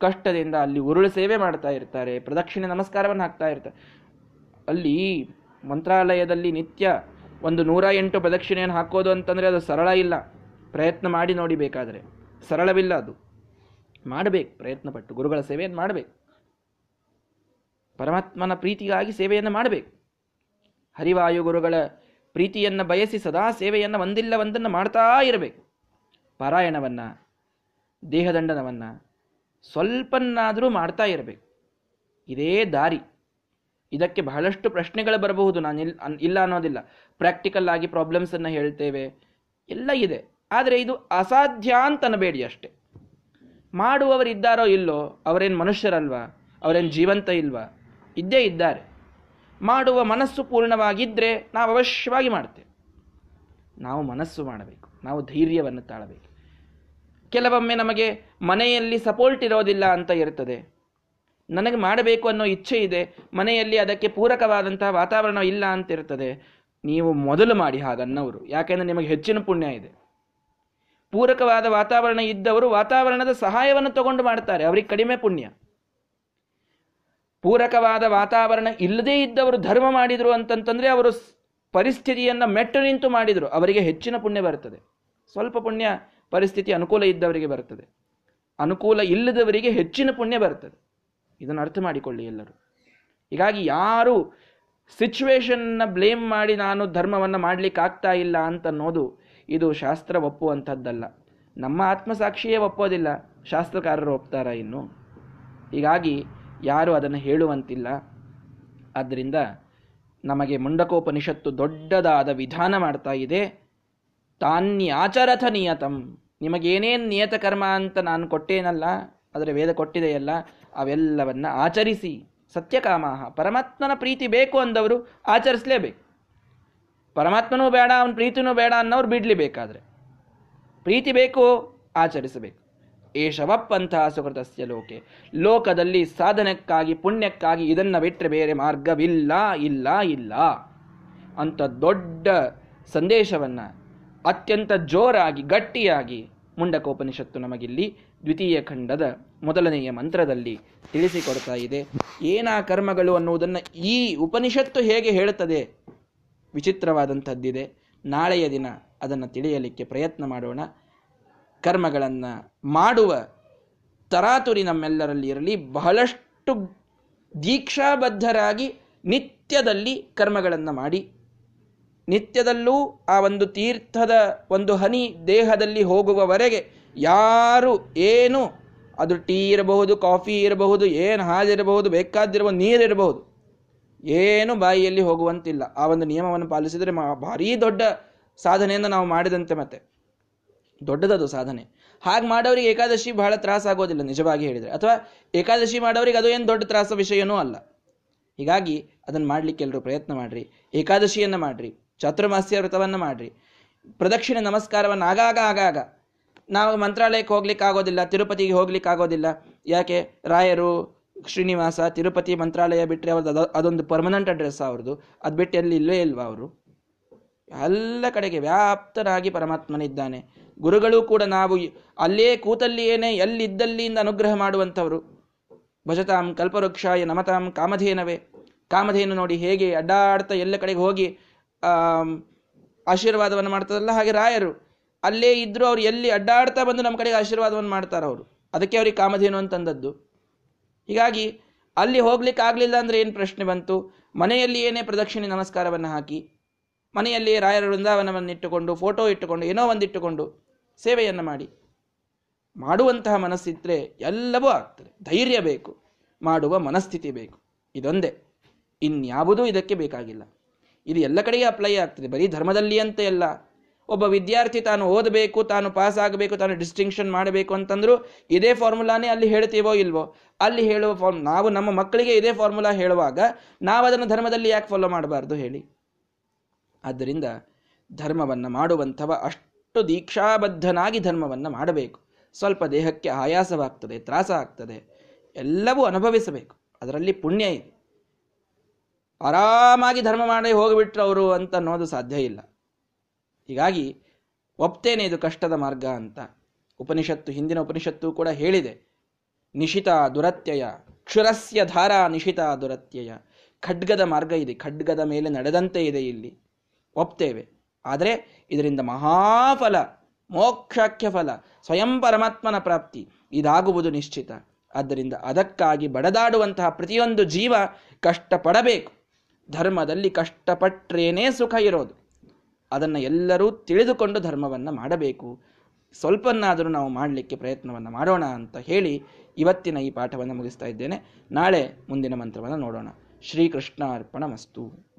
ಕಷ್ಟದಿಂದ ಅಲ್ಲಿ ಉರುಳು ಸೇವೆ ಮಾಡ್ತಾ ಇರ್ತಾರೆ, ಪ್ರದಕ್ಷಿಣೆ ನಮಸ್ಕಾರವನ್ನು ಹಾಕ್ತಾ ಇರ್ತಾರೆ. ಅಲ್ಲಿ ಮಂತ್ರಾಲಯದಲ್ಲಿ ನಿತ್ಯ ಒಂದು ನೂರ ಎಂಟು ಪ್ರದಕ್ಷಿಣೆಯನ್ನು ಹಾಕೋದು ಅಂತಂದರೆ ಅದು ಸರಳ ಇಲ್ಲ. ಪ್ರಯತ್ನ ಮಾಡಿ ನೋಡಿ ಬೇಕಾದರೆ. ಸರಳವಿಲ್ಲ ಅದು. ಮಾಡಬೇಕು ಪ್ರಯತ್ನ ಪಟ್ಟು ಗುರುಗಳ ಸೇವೆಯನ್ನು ಮಾಡಬೇಕು. ಪರಮಾತ್ಮನ ಪ್ರೀತಿಗಾಗಿ ಸೇವೆಯನ್ನು ಮಾಡಬೇಕು. ಹರಿವಾಯು ಗುರುಗಳ ಪ್ರೀತಿಯನ್ನು ಬಯಸಿ ಸದಾ ಸೇವೆಯನ್ನು ಒಂದಿಲ್ಲ ಒಂದನ್ನು ಮಾಡ್ತಾ ಇರಬೇಕು. ಪಾರಾಯಣವನ್ನು, ದೇಹದಂಡನವನ್ನು ಸ್ವಲ್ಪನ್ನಾದರೂ ಮಾಡ್ತಾ ಇರಬೇಕು. ಇದೇ ದಾರಿ. ಇದಕ್ಕೆ ಬಹಳಷ್ಟು ಪ್ರಶ್ನೆಗಳು ಬರಬಹುದು. ನಾನು ಇಲ್ಲ ಅನ್ನೋದಿಲ್ಲ. ಪ್ರಾಕ್ಟಿಕಲ್ ಆಗಿ ಪ್ರಾಬ್ಲಮ್ಸನ್ನು ಹೇಳ್ತೇವೆ. ಎಲ್ಲ ಇದೆ. ಆದರೆ ಇದು ಅಸಾಧ್ಯ ಅಂತ ಅನ್ನಬೇಡಿ ಅಷ್ಟೆ. ಮಾಡುವವರಿದ್ದಾರೋ ಇಲ್ಲೋ, ಅವರೇನು ಮನುಷ್ಯರಲ್ವಾ? ಅವರೇನು ಜೀವಂತ ಇಲ್ವಾ? ಇದ್ದೇ ಇದ್ದಾರೆ. ಮಾಡುವ ಮನಸ್ಸು ಪೂರ್ಣವಾಗಿದ್ದರೆ ನಾವು ಅವಶ್ಯವಾಗಿ ಮಾಡ್ತೇವೆ. ನಾವು ಮನಸ್ಸು ಮಾಡಬೇಕು. ನಾವು ಧೈರ್ಯವನ್ನು ತಾಳಬೇಕು. ಕೆಲವೊಮ್ಮೆ ನಮಗೆ ಮನೆಯಲ್ಲಿ ಸಪೋರ್ಟ್ ಇರೋದಿಲ್ಲ ಅಂತ ಇರ್ತದೆ. ನನಗೆ ಮಾಡಬೇಕು ಅನ್ನೋ ಇಚ್ಛೆ ಇದೆ, ಮನೆಯಲ್ಲಿ ಅದಕ್ಕೆ ಪೂರಕವಾದಂತಹ ವಾತಾವರಣ ಇಲ್ಲ ಅಂತ ಇರ್ತದೆ. ನೀವು ಮೊದಲು ಮಾಡಿ ಹಾಗನ್ನವರು ಯಾಕೆಂದರೆ ನಿಮಗೆ ಹೆಚ್ಚಿನ ಪುಣ್ಯ ಇದೆ. ಪೂರಕವಾದ ವಾತಾವರಣ ಇದ್ದವರು ವಾತಾವರಣದ ಸಹಾಯವನ್ನು ತಗೊಂಡು ಮಾಡ್ತಾರೆ, ಅವರಿಗೆ ಕಡಿಮೆ ಪುಣ್ಯ. ಪೂರಕವಾದ ವಾತಾವರಣ ಇಲ್ಲದೇ ಇದ್ದವರು ಧರ್ಮ ಮಾಡಿದರು ಅಂತಂತಂದರೆ ಅವರು ಪರಿಸ್ಥಿತಿಯನ್ನು ಮೆಟ್ಟು ನಿಂತು ಮಾಡಿದರು, ಅವರಿಗೆ ಹೆಚ್ಚಿನ ಪುಣ್ಯ ಬರುತ್ತದೆ ಸ್ವಲ್ಪ ಪುಣ್ಯ ಪರಿಸ್ಥಿತಿ ಅನುಕೂಲ ಇದ್ದವರಿಗೆ ಬರ್ತದೆ ಅನುಕೂಲ ಇಲ್ಲದವರಿಗೆ ಹೆಚ್ಚಿನ ಪುಣ್ಯ ಬರ್ತದೆ ಇದನ್ನು ಅರ್ಥ ಮಾಡಿಕೊಳ್ಳಿ ಎಲ್ಲರೂ. ಹೀಗಾಗಿ ಯಾರು ಸಿಚುವೇಶನ್ನ ಬ್ಲೇಮ್ ಮಾಡಿ ನಾನು ಧರ್ಮವನ್ನು ಮಾಡ್ಲಿಕ್ಕೆ ಆಗ್ತಾ ಇಲ್ಲ ಅಂತ ಅನ್ನೋದು ಇದು ಶಾಸ್ತ್ರ ಒಪ್ಪುವಂಥದ್ದಲ್ಲ. ನಮ್ಮ ಆತ್ಮಸಾಕ್ಷಿಯೇ ಒಪ್ಪೋದಿಲ್ಲ. ಶಾಸ್ತ್ರಕಾರರು ಒಪ್ತಾರ ಇನ್ನು? ಹೀಗಾಗಿ ಯಾರು ಅದನ್ನು ಹೇಳುವಂತಿಲ್ಲ. ಆದ್ದರಿಂದ ನಮಗೆ ಮುಂಡಕೋಪನಿಷತ್ತು ದೊಡ್ಡದಾದ ವಿಧಾನ ಮಾಡ್ತಾ ಇದೆ. ತಾನ್ಯಾಚರಥ ನಿಯತಂ ನಿಮಗೇನೇನು ನಿಯತ ಕರ್ಮ ಅಂತ ನಾನು ಕೊಟ್ಟೇನಲ್ಲ, ಆದರೆ ವೇದ ಕೊಟ್ಟಿದೆಯಲ್ಲ, ಅವೆಲ್ಲವನ್ನ ಆಚರಿಸಿ. ಸತ್ಯಕಾಮಾಹ. ಪರಮಾತ್ಮನ ಪ್ರೀತಿ ಬೇಕು ಅಂದವರು ಆಚರಿಸಲೇಬೇಕು. ಪರಮಾತ್ಮನೂ ಬೇಡ, ಅವನ ಪ್ರೀತಿನೂ ಬೇಡ ಅನ್ನೋರು ಬಿಡ್ಲಿಬೇಕಾದ್ರೆ. ಪ್ರೀತಿ ಬೇಕು, ಆಚರಿಸಬೇಕು. ಏಷವಪ್ಪಂತಹ ಸುಕೃತಸ್ಯ ಲೋಕೆ. ಲೋಕದಲ್ಲಿ ಸಾಧನಕ್ಕಾಗಿ, ಪುಣ್ಯಕ್ಕಾಗಿ ಇದನ್ನು ಬಿಟ್ಟರೆ ಬೇರೆ ಮಾರ್ಗವಿಲ್ಲ, ಇಲ್ಲ ಇಲ್ಲ. ಅಂತ ದೊಡ್ಡ ಸಂದೇಶವನ್ನ ಅತ್ಯಂತ ಜೋರಾಗಿ, ಗಟ್ಟಿಯಾಗಿ ಮುಂಡಕೋಪನಿಷತ್ತು ನಮಗಿಲ್ಲಿ ದ್ವಿತೀಯ ಖಂಡದ ಮೊದಲನೆಯ ಮಂತ್ರದಲ್ಲಿ ತಿಳಿಸಿಕೊಡ್ತಾ ಇದೆ. ಏನಾ ಕರ್ಮಗಳು ಅನ್ನುವುದನ್ನು ಈ ಉಪನಿಷತ್ತು ಹೇಗೆ ಹೇಳುತ್ತದೆ? ವಿಚಿತ್ರವಾದಂಥದ್ದಿದೆ. ನಾಳೆಯ ದಿನ ಅದನ್ನು ತಿಳಿಯಲಿಕ್ಕೆ ಪ್ರಯತ್ನ ಮಾಡೋಣ. ಕರ್ಮಗಳನ್ನು ಮಾಡುವ ತರಾತುರಿ ನಮ್ಮೆಲ್ಲರಲ್ಲಿ ಇರಲಿ, ಬಹಳಷ್ಟು ದೀಕ್ಷಾಬದ್ಧರಾಗಿ ನಿತ್ಯದಲ್ಲಿ ಕರ್ಮಗಳನ್ನು ಮಾಡಿ ನಿತ್ಯದಲ್ಲೂ ಆ ಒಂದು ತೀರ್ಥದ ಒಂದು ಹನಿ ದೇಹದಲ್ಲಿ ಹೋಗುವವರೆಗೆ ಯಾರು ಏನು ಅದು ಟೀ ಇರಬಹುದು, ಕಾಫಿ ಇರಬಹುದು, ಏನು ಹಾಲಿರಬಹುದು ಬೇಕಾದಿರಬಹುದು ನೀರಿರಬಹುದು ಏನು ಬಾಯಿಯಲ್ಲಿ ಹೋಗುವಂತಿಲ್ಲ. ಆ ಒಂದು ನಿಯಮವನ್ನು ಪಾಲಿಸಿದರೆ ಭಾರೀ ದೊಡ್ಡ ಸಾಧನೆಯನ್ನು ನಾವು ಮಾಡಿದಂತೆ ಮತ್ತೆ. ದೊಡ್ಡದದು ಸಾಧನೆ. ಹಾಗೆ ಮಾಡೋರಿಗೆ ಏಕಾದಶಿ ಬಹಳ ತ್ರಾಸಾಗೋದಿಲ್ಲ ನಿಜವಾಗಿ ಹೇಳಿದರೆ. ಅಥವಾ ಏಕಾದಶಿ ಮಾಡೋರಿಗೆ ಅದು ಏನು ದೊಡ್ಡ ತ್ರಾಸ ವಿಷಯನೂ ಅಲ್ಲ. ಹೀಗಾಗಿ ಅದನ್ನು ಮಾಡಲಿಕ್ಕೆ ಎಲ್ಲರೂ ಪ್ರಯತ್ನ ಮಾಡಿರಿ. ಏಕಾದಶಿಯನ್ನು ಮಾಡ್ರಿ. ಚಾತುರ್ಮಾಸ್ಯ ವ್ರತವನ್ನು ಮಾಡ್ರಿ. ಪ್ರದಕ್ಷಿಣೆ ನಮಸ್ಕಾರವನ್ನು ಆಗಾಗ ಆಗಾಗ. ನಾವು ಮಂತ್ರಾಲಯಕ್ಕೆ ಹೋಗ್ಲಿಕ್ಕೆ ಆಗೋದಿಲ್ಲ, ತಿರುಪತಿಗೆ ಹೋಗ್ಲಿಕ್ಕೆ ಆಗೋದಿಲ್ಲ. ಯಾಕೆ? ರಾಯರು, ಶ್ರೀನಿವಾಸ, ತಿರುಪತಿ ಮಂತ್ರಾಲಯ ಬಿಟ್ಟರೆ ಅವ್ರದ್ದು ಅದೊಂದು ಪರ್ಮನೆಂಟ್ ಅಡ್ರೆಸ್ ಅವ್ರದ್ದು. ಅದು ಬಿಟ್ಟು ಎಲ್ಲಿ ಇಲ್ಲವೇ ಇಲ್ವಾ ಅವರು? ಎಲ್ಲ ಕಡೆಗೆ ವ್ಯಾಪ್ತರಾಗಿ ಪರಮಾತ್ಮನಿದ್ದಾನೆ. ಗುರುಗಳು ಕೂಡ ನಾವು ಅಲ್ಲೇ ಕೂತಲ್ಲಿ ಏನೇ ಎಲ್ಲಿದ್ದಲ್ಲಿಂದ ಅನುಗ್ರಹ ಮಾಡುವಂಥವರು. ಭಜತಾಂ ಕಲ್ಪವೃಕ್ಷಾಯ ನಮತಾಂ ಕಾಮಧೇನವೇ. ಕಾಮಧೇನು ನೋಡಿ ಹೇಗೆ ಅಡ್ಡಾಡ್ತಾ ಎಲ್ಲ ಕಡೆಗೆ ಹೋಗಿ ಆಶೀರ್ವಾದವನ್ನು ಮಾಡ್ತದಲ್ಲ? ಹಾಗೆ ರಾಯರು, ಅಲ್ಲೇ ಇದ್ದರೂ ಅವ್ರು ಎಲ್ಲಿ ಅಡ್ಡಾಡ್ತಾ ಬಂದು ನಮ್ಮ ಕಡೆಗೆ ಆಶೀರ್ವಾದವನ್ನು ಮಾಡ್ತಾರೆ ಅವರು. ಅದಕ್ಕೆ ಅವ್ರಿಗೆ ಕಾಮಧೇನು ಅಂತಂದದ್ದು ಹೀಗಾಗಿ ಅಲ್ಲಿ ಹೋಗ್ಲಿಕ್ಕೆ ಆಗಲಿಲ್ಲ ಅಂದ್ರೆ ಏನು ಪ್ರಶ್ನೆ ಬಂತು? ಮನೆಯಲ್ಲಿ ಏನೇ ಪ್ರದಕ್ಷಿಣೆ ನಮಸ್ಕಾರವನ್ನು ಹಾಕಿ ಮನೆಯಲ್ಲಿ ರಾಯರ ವೃಂದಾವನವನ್ನು ಇಟ್ಟುಕೊಂಡು ಫೋಟೋ ಇಟ್ಟುಕೊಂಡು, ಏನೋ ಒಂದಿಟ್ಟುಕೊಂಡು ಸೇವೆಯನ್ನು ಮಾಡಿ. ಮಾಡುವಂತಹ ಮನಸ್ಸಿದ್ರೆ ಎಲ್ಲವೂ ಆಗ್ತದೆ. ಧೈರ್ಯ ಬೇಕು. ಮಾಡುವ ಮನಸ್ಥಿತಿ ಬೇಕು. ಇದೊಂದೇ. ಇನ್ಯಾವುದೂ ಇದಕ್ಕೆ ಬೇಕಾಗಿಲ್ಲ. ಇದು ಎಲ್ಲ ಕಡೆಗೆ ಅಪ್ಲೈ ಆಗ್ತದೆ. ಬರೀ ಧರ್ಮದಲ್ಲಿ ಅಂತ ಎಲ್ಲ. ಒಬ್ಬ ವಿದ್ಯಾರ್ಥಿ ತಾನು ಓದಬೇಕು, ತಾನು ಪಾಸ್ ಆಗಬೇಕು, ತಾನು ಡಿಸ್ಟಿಂಕ್ಷನ್ ಮಾಡಬೇಕು ಅಂತಂದ್ರು ಇದೇ ಫಾರ್ಮುಲಾನೇ ಅಲ್ಲಿ ಹೇಳ್ತೀವೋ ಇಲ್ವೋ? ಅಲ್ಲಿ ಹೇಳುವ ಫಾರ್ಮ್ ನಾವು ನಮ್ಮ ಮಕ್ಕಳಿಗೆ ಇದೇ ಫಾರ್ಮುಲಾ ಹೇಳುವಾಗ ನಾವು ಅದನ್ನು ಧರ್ಮದಲ್ಲಿ ಯಾಕೆ ಫಾಲೋ ಮಾಡಬಾರ್ದು ಹೇಳಿ? ಆದ್ದರಿಂದ ಧರ್ಮವನ್ನು ಮಾಡುವಂಥವ ಅಷ್ಟು ದೀಕ್ಷಾಬದ್ಧನಾಗಿ ಧರ್ಮವನ್ನು ಮಾಡಬೇಕು. ಸ್ವಲ್ಪ ದೇಹಕ್ಕೆ ಆಯಾಸವಾಗ್ತದೆ, ತ್ರಾಸ ಆಗ್ತದೆ, ಎಲ್ಲವೂ ಅನುಭವಿಸಬೇಕು. ಅದರಲ್ಲಿ ಪುಣ್ಯ ಇದೆ. ಆರಾಮಾಗಿ ಧರ್ಮ ಮಾಡಿ ಹೋಗಿಬಿಟ್ರು ಅವರು ಅಂತ ಅನ್ನೋದು ಸಾಧ್ಯ ಇಲ್ಲ. ಹೀಗಾಗಿ ಒಪ್ತೇನೆ ಇದು ಕಷ್ಟದ ಮಾರ್ಗ ಅಂತ. ಉಪನಿಷತ್ತು, ಹಿಂದಿನ ಉಪನಿಷತ್ತು ಕೂಡ ಹೇಳಿದೆ. ನಿಶಿತ ದುರತ್ಯಯ, ಕ್ಷುರಸ್ಯ ಧಾರಾ ನಿಶಿತ ದುರತ್ಯಯ. ಖಡ್ಗದ ಮಾರ್ಗ ಇದೆ, ಖಡ್ಗದ ಮೇಲೆ ನಡೆದಂತೆ ಇದೆ ಇಲ್ಲಿ. ಒಪ್ತೇವೆ. ಆದರೆ ಇದರಿಂದ ಮಹಾಫಲ, ಮೋಕ್ಷಾಖ್ಯ ಫಲ, ಸ್ವಯಂ ಪರಮಾತ್ಮನ ಪ್ರಾಪ್ತಿ ಇದಾಗುವುದು ನಿಶ್ಚಿತ. ಆದ್ದರಿಂದ ಅದಕ್ಕಾಗಿ ಬಡದಾಡುವಂತಹ ಪ್ರತಿಯೊಂದು ಜೀವ ಕಷ್ಟಪಡಬೇಕು. ಧರ್ಮದಲ್ಲಿ ಕಷ್ಟಪಟ್ರೇನೇ ಸುಖ ಇರೋದು. ಅದನ್ನು ಎಲ್ಲರೂ ತಿಳಿದುಕೊಂಡು ಧರ್ಮವನ್ನು ಮಾಡಬೇಕು. ಸ್ವಲ್ಪನ್ನಾದರೂ ನಾವು ಮಾಡಲಿಕ್ಕೆ ಪ್ರಯತ್ನವನ್ನು ಮಾಡೋಣ ಅಂತ ಹೇಳಿ ಇವತ್ತಿನ ಈ ಪಾಠವನ್ನು ಮುಗಿಸ್ತಾ ಇದ್ದೇನೆ. ನಾಳೆ ಮುಂದಿನ ಮಂತ್ರವನ್ನು ನೋಡೋಣ. ಶ್ರೀಕೃಷ್ಣ ಅರ್ಪಣ ಮಸ್ತು